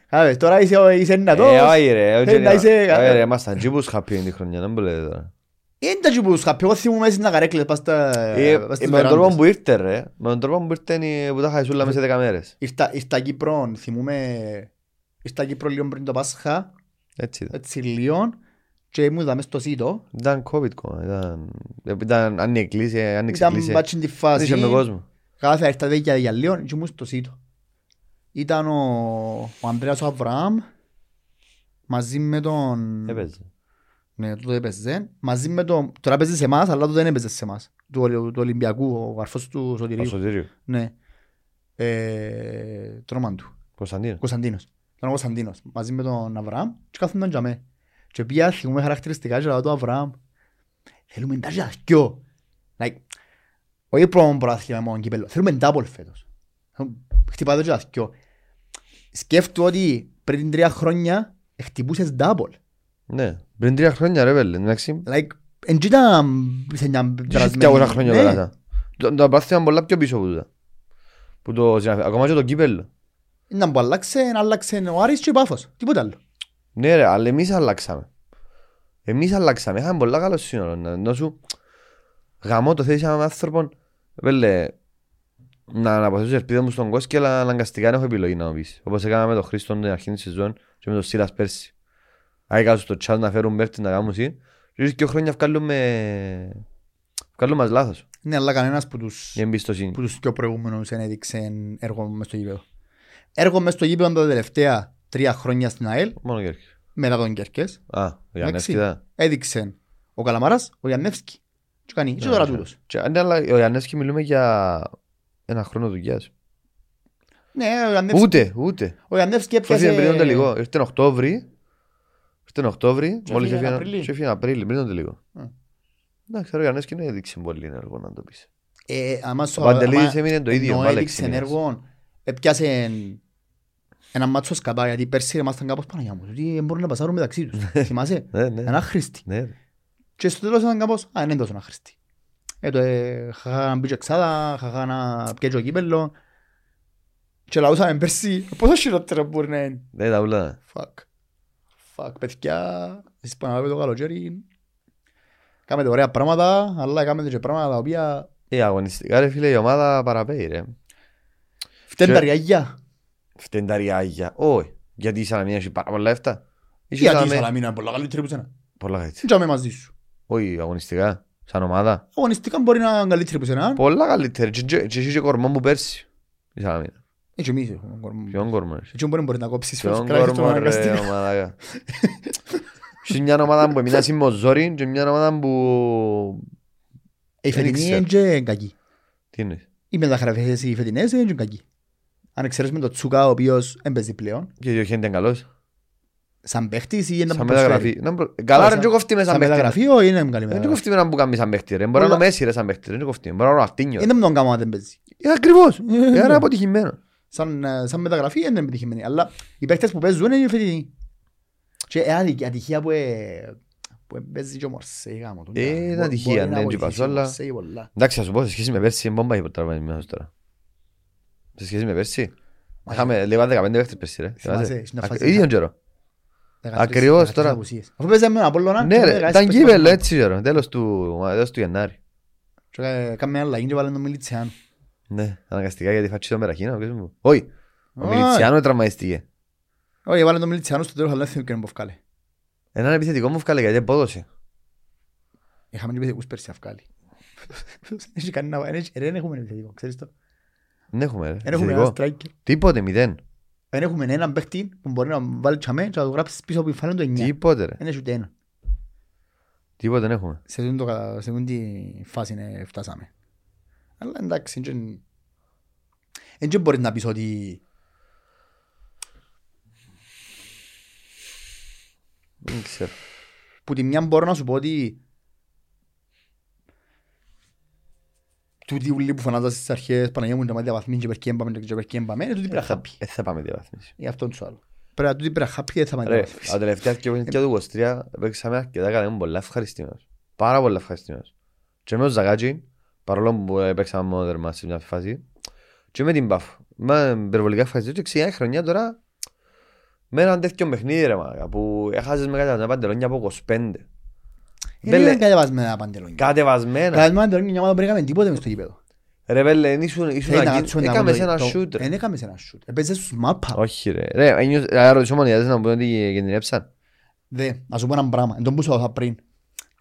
Κάτσε, τώρα είσαι, είσαι δυνατός. Ε, όχι ρε. όχι, Ε, να είσαι- όχι, ρε, Ήμασταν τζίπους χαπή την χρονιά, δεν μου λέτε τώρα. Είναι τα τσιπούς χαπή, εγώ θυμούμαι στην καρέκλες πας στα- Ε, πας στις Με τον τρόπο βεράντες. που ήρθε ρε. Με τον τρόπο που ήρθε είναι που τα χαϊσούλα μέσα σε 10 μέρες. Ήρθα ήρθα Κύπρο, θυμούμαι, ήρθα Κύπρο λίγο πριν το Πάσχα, Έτσι ήταν. έτσι λίγο, και ήμουν εδώ μες στο ΣΥΤΟ. Ήταν COVID κόμμα. Ήταν, ήταν αν η εκκλήσια, αν η Ήταν εκκλήσια. μπάτσιν τη Δεν φάση, είχε με κόσμο. κάθε ήρθα για, για λίγο και ήμουν στο ΣΥΤΟ. Ήταν ο, ο Ανδρέας ο Αβραάμ, μαζί με τον... Έπαιζε. Ναι, τότε έπαιζε. Μαζί με τον... Τώρα παίζει σε εμάς, αλλά τότε δεν έπαιζε σε εμάς. Του, Ολυ- του Ολυμπιακού, ο αρφός του Ο Σωτηρίου. Σωτήριο. Ναι. Ε, το όνομα του. Κωνσταντίνος. Κωνσταντίνος. Ήταν ο Κωνσταντίνος. Μαζί με τον Αβραάμ και κάθονταν για μέ. Και πια θυμούμε χαρακτηριστικά και λέω του Αβραάμ. Θέλουμε τα ζαθκιό. Like, όχι πρώτο προάθλημα μόνο κύπελλο. Θέλουμε double φέτος. Χτυπάτε το ζαθκιό. Σκέφτου ότι πριν τρία χρόνια χτυπούσες double. Ναι. Πριν τρία χρόνια ρε πέλε. Εντάξει. Like, εν ήταν σε μια Και 200 χρόνια Ναι. πέρασα. Το το πάθημα πολλά πιο πίσω από τούτα. Που το, ακόμα και το κύπελλο. Ήταν που αλλάξε, άλλαξε ο Άρης και η Πάφος. Τίποτα άλλο. Ναι ρε, αλλά εμείς αλλάξαμε. Εμείς αλλάξαμε. Είχαμε πολλά καλό σύνολο. Να- Ενώ σου γαμώ το θέσαμε με άνθρωπον. Βέλε, να αναποθέσω ελπίδα μου στον Κόσκι, αλλά αναγκαστικά δεν έχω επιλογή να μου πεις. Όπως έκανα με τον Χρήστο την αρχή της σεζόν και με τον Σίλας πέρσι. Άγικα στο chat να φέρουν Μπέρτη να κάνουν εσύ. Και δύο χρόνια βγάλουμε... Βγάλουν μας λάθος. Ναι, αλλά κανένας που τους, Η εμπιστοσύνη. που τους πιο προηγούμενους δεν έδειξε έργο μες στο γήπεδο. Έργο μες στο γήπεδο τα τελευταία τρία χρόνια στην ΑΕΛ, Μόνο Κέρκης. μετά τον Κέρκες, Α, ο Γιάννευκη ήταν. έδειξε ο Καλαμάρας, ο Γιαννεύσκη. Και κάνει, και τώρα τούτος. Και- ναι, αλλά ο Γιάννευκη μιλούμε για ένα χρόνο δουλειάς. Ναι, ο Γιαννεύσκη, Ούτε, ούτε. ο Γιαννεύσκη Το έφυγε πριν τον έπιασε... τελικό. Ήρθε Οκτώβρη. Ήρθε Οκτώβρη. Και Μόλις έφυγε έφυγε Απρίλη. και έφυγε Απρίλη, πριν τον τελικό. Α. Εντάξει, ο Γιάννευκη δεν έδειξε πολύ έργο να το πεις. Ε, άμα στο- Ο Παντελίδης άμα- έμεινε το ίδιο, ενώ πάλι έδειξε έξι μήνες. έργο, έπιασε ένα μάτσο σκατά, γιατί πέρσι ήμασταν κάπως Παναγιά μου, ότι δεν μπορούν να πασάρουν μεταξύ τους. Θυμάσαι, Ναι, ναι. ένα άχρηστη. Ναι, ρε. Και στο τέλος ήταν κάπως, α, δεν είναι τόσο άχρηστη. Ε, το ε, χαχά να μπει και εξάδα, χαχά να πιέτει ο κύπελλο. Και λαούσαμε πέρσι, πόσο χειρότερα μπορεί να είναι. Ναι, τα ούλα. Fuck. Fuck, παιδιά, εσείς πάμε το καλοκαίρι. Κάμετε ωραία πράγματα, αλλά κάμετε και πράγματα τα οποία Ε, αγωνιστικά ρε φίλε η ομάδα παραπέει ρε. φταίνουν Και- τα ριάγια. Φταίνει τα ριάγια. Όχι. Γιατί η Σαλαμίνα έχει πάρα πολλά λεφτά. Είχε Γιατί η Σαλαμί- Σαλαμίνα είναι πολλά καλύτερη που σένα. Πολλά έτσι. Δεν τζάμε μαζί σου. Όχι, αγωνιστικά. Σαν ομάδα. Αγωνιστικά μπορεί να είναι καλύτερη που σένα. Πολλά καλύτερη. Και- Και και είχε και κορμός μου πέρσι. Η Σαλαμίνα. Έτσι εμείς έχουμε κορμό. Ποιον κορμό ρε. Έτσι μπορεί μπορεί να κόψεις Ποιον φεύγεις, κράξεις τον κορμό ρε αναγκαστικά. ομάδα. Είχε μια ομάδα που έμεινα με ζόρι και μια ομάδα που... Η Δεν φετινή ξέρω. είναι και κακή. Τι είναι. Οι μεταγραφές οι φετινές είναι και κακή. Αν εξαιρέσουμε τον Τσούκα ο οποίος δεν παίζει πλέον. Και ο Χέντε είναι καλός. Σαν παίχτης ή είναι Σαν που προσφέρει; μεταγραφή. Να μπρο- Καλά ρε Σαν- και κοφτεί με σαν Σαν παίχτη. μεταγραφή όχι είναι καλή Δεν είναι μεταγραφή; κοφτεί με να που κάνει σαν παίχτη ρε. Μπορεί να είναι ο Πολλά- Μέση ρε σαν παίχτη. Δεν είναι κοφτεί. Μπορεί να είναι ο Αρτίνιο. Είναι με τον κάμα αν δεν παίζει. Ε, Ακριβώς. Ε, Άρα αποτυχημένο. Σαν, ε, σαν μεταγραφή είναι επιτυχημένη. Αλλά οι παίχτες που παίζουν είναι οι φετινοί. Και ε, άδικη- ατυχία που ε, που παίζει και ο Μορσέη γάμο του. Ε, είναι Μπορεί- ατυχία, μπορεί να ναι, και βοηθήσει πασό, ο αλλά- Μορσέη πολλά. Εντάξει, ας σου πω, σε σχέση με πέρσι, είναι μπόμπα η τραυματισμένος τώρα. Σε σχέση με πέρσι. Είχαμε λίγα 15 παίχτες πέρσι, ρε. Θυμάσαι, Θυμάσαι. στην Α, φάση- Ίδιον καιρό. Δεκατρεις- Ακριβώς δεκατρεις τώρα. απουσίες. Αφού παίζαμε με τον Απόλλωνα, Ναι και ρε, δεκατρεις ήταν παίχτες κύπελλο μας. έτσι καιρό, τέλος του, τέλος του Γενάρη. Και κα- Κάμε ένα αλλαγή και βάλε τον Μιλιτσιάνο. Ναι, αναγκαστικά γιατί φάτσι το Μεραχίνο, πες μου. Όχι, ο Όχι. Μιλιτσιάνο τραυματιστήκε. Όχι, βάλε τον Μιλιτσιάνο στο τέλος, αλλά δεν θυμάμαι ποιον που βγάλε. Έναν επιθετικό μου βγάλε γιατί απόδοση. Είχαμε και επιθετικούς πέρσι να βγάλει. Δεν έχει κανένα- δεν έχει- Δεν έχουμε επιθετικό, ξέρεις το. Δεν έχουμε ρε, Δεν έχουμε ένα επιθετικό. striker. Τίποτε, μηδέν. Δεν έχουμε έναν παίχτη που μπορεί να βάλει τσαμέ και να το γράψεις πίσω από υφάλαιο το 9. Τίποτε ρε, Δεν έχει ούτε ένα. τίποτε δεν έχουμε. Σε αυτήν το κα- σε αυτήν τη φάση ναι, φτάσαμε. Αλλά εντάξει, δεν δεν μπορείς να πεις ότι Δεν ξέρω. που τη μια μπορώ να σου πω ότι τούτοι ούλοι που φανάζαν στις αρχές Παναγία μου να διαβαθμίν και περκέν πάμε και περκέν πάμε είναι τούτοι πρέπει να χάπει. Ε, θα πάμε διαβάθμιση. Γι' αυτό το άλλο. Πρέπει να τούτοι πρέπει να χάπει και δεν θα πάμε Ρε, διαβαθμίση. τα τελευταία δύο παιχνίδια του 23 παίξαμε αρκετά καλά, ήμουν πολλά ευχαριστημένος. Πάρα πολλά ευχαριστημένος. Και με τον Ζαγάτζι, παρόλο που ε, παίξαμε μόνο τερμά σε μια φάση, και με την Μπαφ. Είμαι υπερβολικά ευχαριστημένος και ξεκινάει η χρονιά τώρα με έναν τέτοιο παιχνίδι ρε μάγα, που έχασες με κατά παντελόνια από 25. Είναι Μπέλε, κατεβασμένα παντελόνια. κατεβασμένα. Κατεβασμένα παντελόνια μια ομάδα που δεν έκαμε τίποτε μες στο γήπεδο. Ρε πέλε, ήσουν ήσουν Θέλει να ακίνη- κάτσουμε να έκαμες πούμε το- ένα το- σούτ ρε. Δεν έκαμες ένα σούτ. Έπαιζες στους μάπα. Όχι ρε. Ρε, ένιωσα- να ρωτήσω μόνο γιατί να μου πούνε ότι κινδυνεύσαν. Δε, να σου πω ένα πράγμα. Εν τω που σου είπα πριν.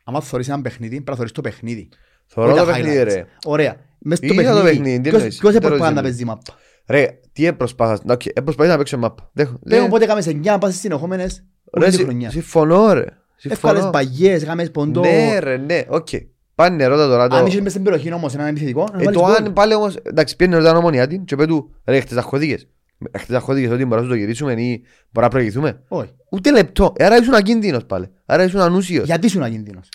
Άμα θωρείς ένα παιχνίδι, πρέπει να θωρείς το παιχνίδι. Θωρώ Όχι το τα παιχνίδι highlights. ρε. Ωραία. Μες στο Είδα το παιχνίδι. παιχνίδι, τι Ποιος- εννοείς, Ποιος δεν έπρεπε ρωτήσω να τι. παίζει μάπα; Ρε, τι έπροσπαθας, οκ, έπροσπαθείς να παίξω μάπα. Δέχω. Λέω Λέ, οπότε έκαμες εννιά πάσεις συνεχόμενες ρε, όλη τη συ- χρονιά. συμφωνώ ρε. Εύκαλες Συμφωνώ. παγιές, έκαμες ποντό. Ναι ρε, ναι, οκ. Πάνε ρώτα τώρα Αν το... είσαι μες στην περιοχή όμως έναν επιθετικό, να Ε, βάλεις το γκολ. αν πάλι όμως, εντάξει, πιένει ρώτα ομονία την και πέτου, ρε, χτες αχωδίκες. Χτες αχωδίκες ότι μπορούμε να σου το γυρίσουμε ή μπορούμε να προηγηθούμε. Όχι. Ούτε λεπτό. Ε, Άρα ήσουν ακίνδυνος πάλι. Άρα ήσουν ανούσιος. Γιατί ήσουν ακίνδυνος;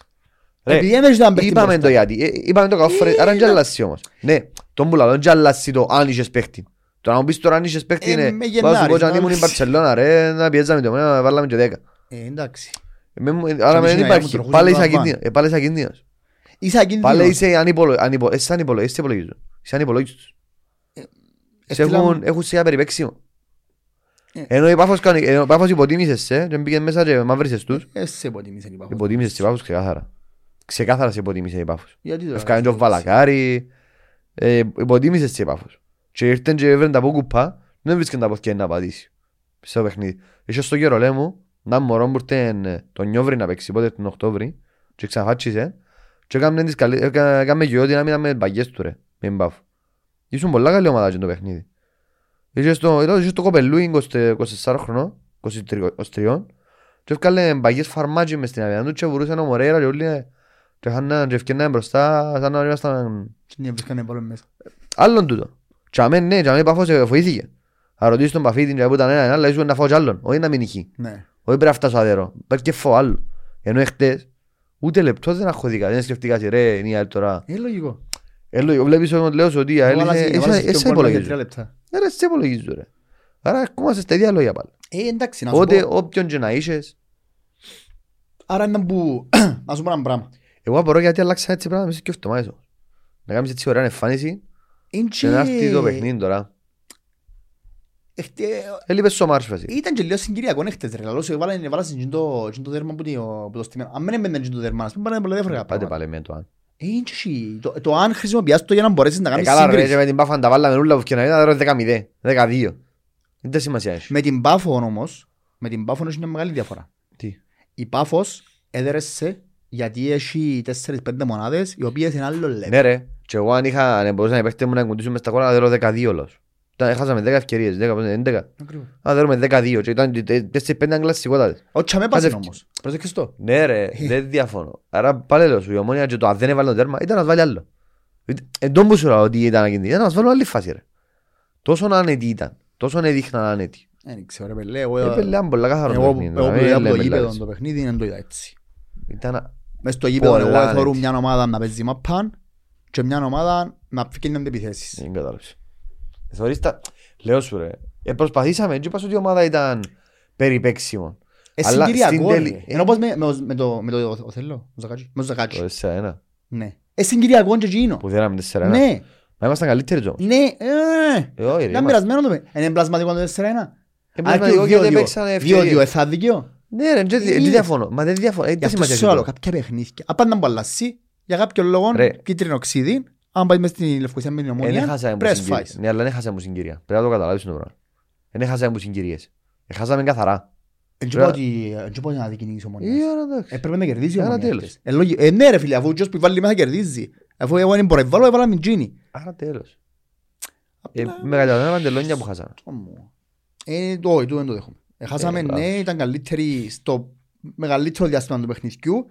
Είπαμε μπροστά. το γιατί. Ε, Είπαμε το καφέ. Ε, Άρα δεν να- τζαλάσει όμως. Ναι, τον πουλά, δεν τζαλάσει το αν είχες παίχτη. Το να μου πεις τώρα αν είχες παίχτη Ε, είναι... με Βάζω Γενάρης, πω και αν να ήμουν η λες. Μπαρτσελώνα ρε, να πιέζαμε το μένα, να βάλαμε και δέκα. Ε, εντάξει. Ε, με μου- Άρα εμείς δεν είναι, υπάρχει. μου Πάλι είσαι τροχούσε το ακίνδυνος. Ε, Πάλι είσαι ακίνδυνος. Είσαι Πάλι ακίνδυνος. είσαι ανυπολο... ανυπο... Είσαι ανυπολο... Είσαι υπολογίζουν. Είσαι ανυπολόγιστος. Σε Έστειλα έχουν, μου- έχουν σε ένα περιπέξιμο. Ε. Ενώ η Πάφος, κάνει- ενώ η Πάφος υποτίμησες σε και πήγαινε μέσα και μαύρισες τους. Ε, σε υποτίμησες η Πάφος. Υποτίμησες η Πάφος ξεκάθαρα. Ξεκάθαρας σε υποτίμησες η Πάφος. Γιατί τώρα. Ευκάνε και ο Βαλακάρη. Ε, υποτίμησες η Πάφος. Και ήρθαν και έβραν τα από κουπά, δεν βρίσκαν τα πόθηκια να πατήσει. Στο παιχνίδι. Είχε στο καιρό μου, να μωρό που ήρθαν ε, τον Νιόβρη να παίξει, πότε τον Οκτώβρη, και ξαναφάτσισε, και έκαμε τις καλύ- έκα- έκαμε και ό,τι να μην με παγιές του ρε, με την Πάφο. Ήσουν πολλά καλή ομάδα και το παιχνίδι. Είχες στο, ήταν- είχες στο κοπελούι 20 24 χρονών, 23 23, και έφκαλε παγιές φαρμάκι μες στην αβιάν του και βουρούσαν ο Μορέιρα και όλοι ε, και είχαν και ευκαιρνάνε μπροστά σαν να ήμασταν Και βρίσκανε paljon μέσα. άλλον τούτο. Και αμέ ναι, και αμέ παφώς ε, βοήθηκε. Θα ρωτήσεις τον Παφίτη και που ήταν ένα, αλλά ήσουν να φάω κι άλλον, όχι να μην ηχεί. Ναι. Όχι πρέπει να φτάσω αδερό, πρέπει και φάω άλλο. Ενώ εχθές, ούτε λεπτός δεν έχω δικά, δεν σκεφτήκα σε ρε, είναι η άλλη τώρα. Ε, λογικό. Ε, λογικό, βλέπεις ότι λέω ότι Έβαλα έλυσε, σε- εσύ έβαλα σε εσύ δύο γκολ για τρία υπολογίζω. λεπτά. Ε, ρε, εσύ υπολογίζω ρε. Άρα ερχόμαστε στα ίδια λόγια πάλι. Ε, εντάξει, να σου Ότι πω. όποιον και να είσες, Άρα είναι που... Να σου πω ένα πράγμα. Εγώ απορώ γιατί αλλάξα έτσι πράγματα μέσα και εβδομάδες όμως. Να κάνεις έτσι ωραία εμφάνιση Είναι και να έρθει το παιχνίδι τώρα. Εχτε- Έλειπες στο Μάρς βασίλη. Ήταν και λίγο συγκυριακό έχτες ρε. Λαλώς έβαλαν έβαλαν στην το το δέρμα που το- που το στημένο. Αν δεν έμπαινε το δέρμα, ας πούμε, πάνε πολλά διαφορετικά Πάτε πράγματα. πάλι με το αν. Ε, είναι και εσύ. Το- Το αν χρησιμοποιάς το για να μπορέσεις να Ε, κάνεις καλά ρε, και σύγκριση. με την Πάφα τα βάλαμε ούλα που φτιάχναμε, ήταν 10-0, 10-2. Δεν σημασία έχει. Με την Πάφο όμως, με την Πάφο έχει μια μεγάλη διαφορά. Τι; Η Πάφος έδερεσε γιατί έχει 4-5 μονάδες οι οποίες είναι άλλο level. Ναι ρε, και εγώ αν είχα, αν μπορούσα να παίχτε μου να κουντήσω μες στα κόλλα, θα δέρω 12 όλος. Ήταν- Έχασαμε 10 ευκαιρίες, 10, 11. Ακριβώς. Α, δέρουμε 12 και ήταν 4-5 κλασσικότατες. Ο Τσαμέ πάσιν Άντε, όμως. Πρόσεχες το. Ναι ρε, δεν διαφωνώ. Άρα πάλι λέω σου, η ομόνια και το αν δεν έβαλε το τέρμα, ήταν να βάλει άλλο. Εν τόν που σου λέω ότι ήταν ακίνητη, ήταν να μας βάλουν άλλη φάση ρε. Τόσο άνετη ήταν, τόσο έδειχναν άνετη. Δεν ξέρω ρε πελέ. εγώ- Ε, πελέαν πολλά καθαρό το Εγώ παιχνίδι, εγώ να που μην είδα από το λέμε γήπεδο λάθος. το παιχνίδι δεν το είδα έτσι. Ήταν Μες στο γήπεδο Πολλά εγώ άνετη. θεωρούν μια ομάδα να παίζει μαπάν και μια ομάδα να φύγει αντιπιθέσεις. Δεν κατάλαβες. Θεωρείς τα... Λέω σου ρε. Ε, προσπαθήσαμε, έτσι είπα ότι η ομάδα ήταν περιπέξιμο. Ε, Αλλά συγκυριακό στην ρε. τέλη- Ενώ πως με- με ο- με το- με το Οθέλο, ο Ζακάτσι. Με το Ζακάτσι. Το 4-1. Ναι. Ε, συγκυριακό και εκείνο. Που δέραμε 4-1. Ναι. Μα ήμασταν καλύτεροι όμως. Ναι. ε. Ε, όχι ρε. Ήταν είμαστε- πειρασμένο το παιχνίδι. Είναι εμπλασματικό το 4-1. Ε, Α, και πραγματικό, ο γιατί 2-2. παίξανε 2-2, ευκαιρίες. ε, θα δίκαιο. Ναι ρε, δεν Ε, διαφωνώ. Μα δεν διαφωνώ. Ε, Γι' δεν αυτό σημασία σου λέω, αυτό. κάποια παιχνίδια. Απάντα που αλλάσει, για κάποιο λόγο, Ρε. κίτρινο ξύδι, αν πάει μες στην Λευκοσία με την Δεν ομόνια, έχασαμε που πρέπει να συγκυρίες. φάεις. Ναι, αλλά δεν έχασαμε που συγκυρία. Πρέπει να το καταλάβεις το πράγμα. Δεν έχασαμε που συγκυρίες. Έχασαμε καθαρά. Έτσι Πρέπει- πω ότι έτσι πω να δικινήσεις η ομόνιας. Ε, άρα εντάξει. Ε, πρέπει να κερδίσει η Άρα ομόνια. τέλος. αυτές. Ε, λογι- Ε, ναι ρε φίλε, αφού ο ποιος που βάλει μέσα κερδίζει. Αφού εγώ δεν μπορώ να βάλω, έβαλα μην τζίνι. Άρα τέλος. Ε, Με καταλαβαίνω παντελόνια που χάσαμε. Όμω. Ε, το, όχι, τούτο δεν το δέχομαι. Ε, Χάσαμε, Ε, ναι, λάθος. ήταν καλύτεροι στο μεγαλύτερο διάστημα του παιχνιδιού,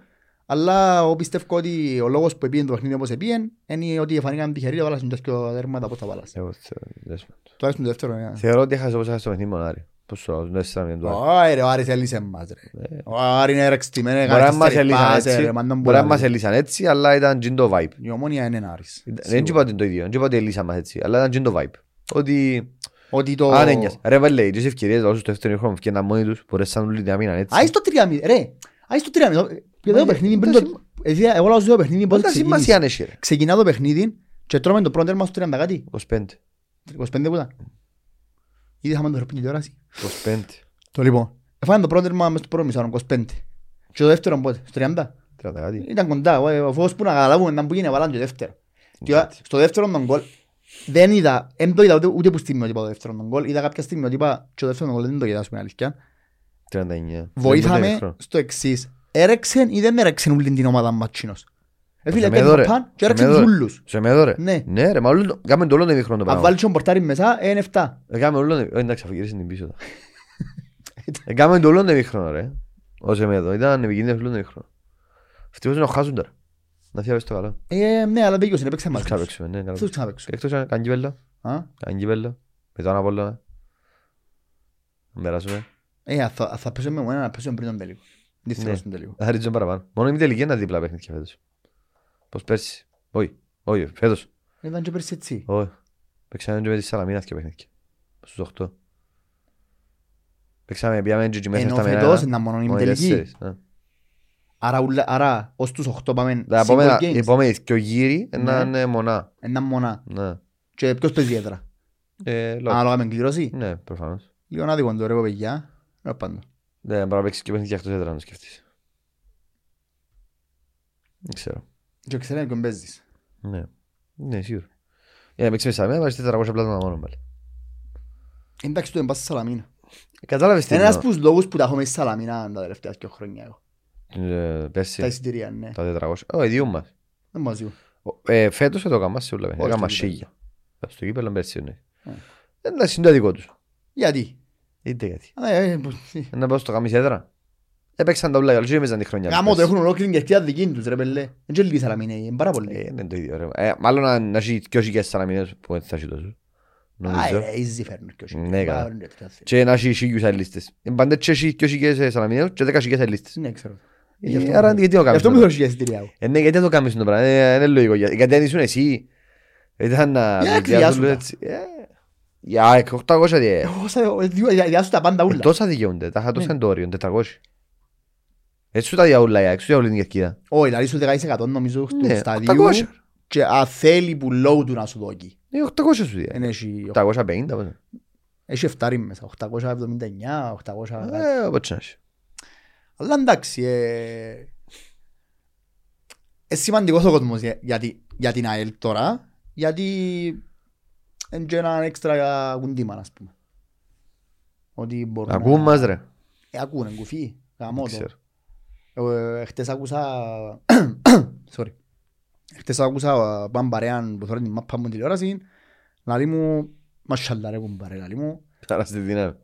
αλλά εγώ πιστεύω ότι ο λόγος που επήγαινε το παιχνίδι όπως επήγαινε είναι ότι φανήκαν τυχεροί να βάλασαν και δέρματα πώς τα βάλασαν. Εγώ θεωρώ- δες με. Τουλάχιστον το δεύτερο, ναι. Θεωρώ ότι έχασε όπως έχασε το παιχνίδι μονάρι. Πώς σου λέω, το 4-0 του Άρη. Ωρε, ο Άρης έλυσε μας ρε. Ε, Ο Άρης είναι ρεξτημένο, Μπορεί να έκανε μας τέσσερις έλυσαν πάσες, έτσι, ρε, μα δεν μπορεί να μπορεί. μας έλυσαν έτσι, αλλά ήταν τζιν το vibe. Η ομόνια είναι ένα Άρης. Δεν Σίγουρα. είπα ότι είναι το ίδιο, δεν είπα ότι έλυσαν μας έτσι, αλλά ήταν τζιν το vibe. Ότι Ότι το... αν ένιας. Ρε βάλε, τις ευκαιρίες όσους το δεύτερο χρόνο φτιάχναν μόνοι τους, μπορέσαν όλοι να μείναν έτσι. Άι στο 3-0, ρε. Άι στο 3-0. Για το Μα, παιχνίδι ε, πριν τα το... Ε, Εγώ λέω στο παιχνίδι πώς Πάντα ξεκίνησε. σημασία αν έχει ρε. Ξεκινά το παιχνίδι και τρώμε το πρώτο τέρμα στο 30 κάτι. 25. 25 που ήταν. Ήδη είχαμε το ρεπίνι τηλεόραση. 25. Το λοιπόν. Έφανε το πρώτο τέρμα μες στο πρώτο μισάρο, 25. Και το δεύτερο πότε, στο 30. 30 κάτι. Ήταν κοντά, ο- ο φως που να καταλάβουμε να που γίνει βάλαν και το δεύτερο. Και ο- στο δεύτερο τον γκολ δεν είδα, δεν το είδα ούτε, ούτε που στιγμιότυπα το δεύτερο τον γκολ. Είδα κάποια στιγμιότυπα και το δεύτερος τον γκολ δεν το είδα, ας πούμε αλήθεια. 39. Βοήθαμε στο εξής. Έρεξεν ή δεν έρεξεν όλη την ομάδα ματσίνος. Ε, φίλε, Σε έπαιρνε μέδω, ρε. παν και Σε έρεξεν μέδω, ρε. ζούλους. Σε μέδω ρε. Ναι. Ναι ρε, μα όλο το- κάμε το όλο το ημίχρονο το Αν πράγμα. βάλεις τον πορτάρι μέσα, είναι 7. Έκαμε όλο το... Ε, Εντάξει, αφού γύρισε την πίσω. τώρα. Έκαμε το όλο το ημίχρονο ρε. Ο Σεμέδο, ήταν επικίνδυνος όλο το ημίχρονο. Ευτυχώς είναι ο Χάζουν τώρα. Να θυάβεις το καλό. Ε, ναι, αλλά δεν έπαιξε Τους μαζί τους. ξαναπαίξουμε, ναι, καλά. Αυτούς ξαναπαίξουν. Εκτός αν κάνει κύπελλο, Α; κάνει κύπελλο, με τον Απόλλωνα. Να περάσουμε. Ε, θα- θα παίζουμε με ένα να παίζουμε πριν τον τελικό. Τι θέλω Ναι. στον τελικό. Θα ρίξουμε παραπάνω. Μόνο η τελική είναι δίπλα παιχνίδια φέτος. Πως πέρσι. Όχι, όχι, φέτος. Ήταν και πέρσι έτσι. Όχι. Παίξαμε και με τη Σαλαμίνας και παιχνίδια. Στους 8. Παίξαμε, πήγαμε και μέσα Ενώ στα μένα. φετός ήταν μόνο η Μόνο οι τελική. Τέσσερις, ναι. Άρα, ούλα- άρα ως τους 8 πάμε Τα single επόμενα- games. Οι επόμενοι και ο γύρι Ναι. είναι μονά. Ένα μονά. Ναι. Και ποιος παίζει έδρα; Ε, λόγω. Ανάλογα με κλήρωση; Ναι, προφανώς. Λίγο άδικο το ρε παιδιά. Δεν πάντο. Δεν μπορεί να παίξεις και παιχνίδια εκτός έδρας να το σκεφτείς. Δεν ξέρω. Και ξέρετε ποιον παίζεις; Ναι. Ναι, σίγουρα. Για να παίξεις με Σαλαμίνα, βάζεις 400 πλάσμα μόνο πάλι. Εντάξει του δεν πας στη Σαλαμίνα. Κατάλαβες τι Είναι ένας εννοώ. από τους λόγους που τα έχω μέσα στη Σαλαμίνα τα τελευταία δύο χρόνια. εγώ. Ε, Τα Πέρσι, εισιτήρια, ναι. τα 400. Όχι, δύο μας. Δεν μαζί μου. Ε, Φέτος εδώ έκαμα σε όλα. Όχι, Έκαμα στο κύπελλο. σίγια. Στο κύπελλο πέρσι, ναι. Ε. Εντάξει, είναι το δικό τους. Γιατί; Είτε γιατί. Α, ε, ε, πώς- τι. Να πάω στο καμίς έδρα. Έπαιξαν τα ούλα, αλλά και έπαιζαν τη χρονιά. Γάμο το πέρσι. έχουν ολόκληρη κερκίδα δική τους ρε πελέ. Δεν και λίγη Σαλαμίνα, είναι πάρα πολύ. Ε, είναι το ίδιο. ρε. Ε, Μάλλον να- να έχει δυο χιλιάδες σαλαμινές που δεν θα έχει τόσο. Α, Νομίζω. ε, easy φέρνουν και όχι. Ναι, καλά. Πάρα, ναι, τέτοια θέση. Και να έχει χίλιους αελίστες. Είναι πάντα και έχει δυο χιλιάδες σαλαμινές και δέκα χιλιάδες αελίστες. Ναι, ξέρω. Ε, Γι' αυτό Άρα μου- γιατί το Γι' κάνεις. αυτό μου τώρα; θέλω εισιτήρια εγώ. Ε, ναι, γιατί δεν το κάνεις το πράγμα. Ε, Είναι λογικό. Για- Γιατί αν ήσουν εσύ. Ήταν να... Για να διάσουν εκβιάσουν τα. έτσι. Ε, Για 800 διέ. Εγώ σα- ε, δι- δι- διάσου τα πάντα Ε, ούλα. Τόσα δικαιούνται. Τα είχα τόσα Ναι. είναι το όριο. 400. Έτσι σου τα διαούλα, έξω σου διαούλα την κερκίδα. Όχι, δηλαδή σου 10% νομίζω του Ναι, σταδίου 800. και αν θέλει που λόγου του να σου δώσει. Ε, 800 σου διέ. Εν Έχει 850. πώς είναι. έχει εφτάρι μέσα, 879, 800... κάτι. Ε, όπως να έχει. Αλλά εντάξει, ε... είναι σημαντικός ο κόσμος για, για, τη- για την ΑΕΛ τώρα, γιατί είναι και ένα έξτρα κουντήμα, ας πούμε. Ότι μπορούν Ακούν να... μας ρε. Ε, ακούνε, κουφί, γαμώ Δεν το. ξέρω. Ε, Χτες άκουσα... Sorry. Χτες άκουσα ε, πάνε παρέαν που θέλουν την μάπα μου τηλεόραση. Λαλή μου, μασχαλά ρε κουμπάρε, λαλή μου. Άρα στη δύναμη.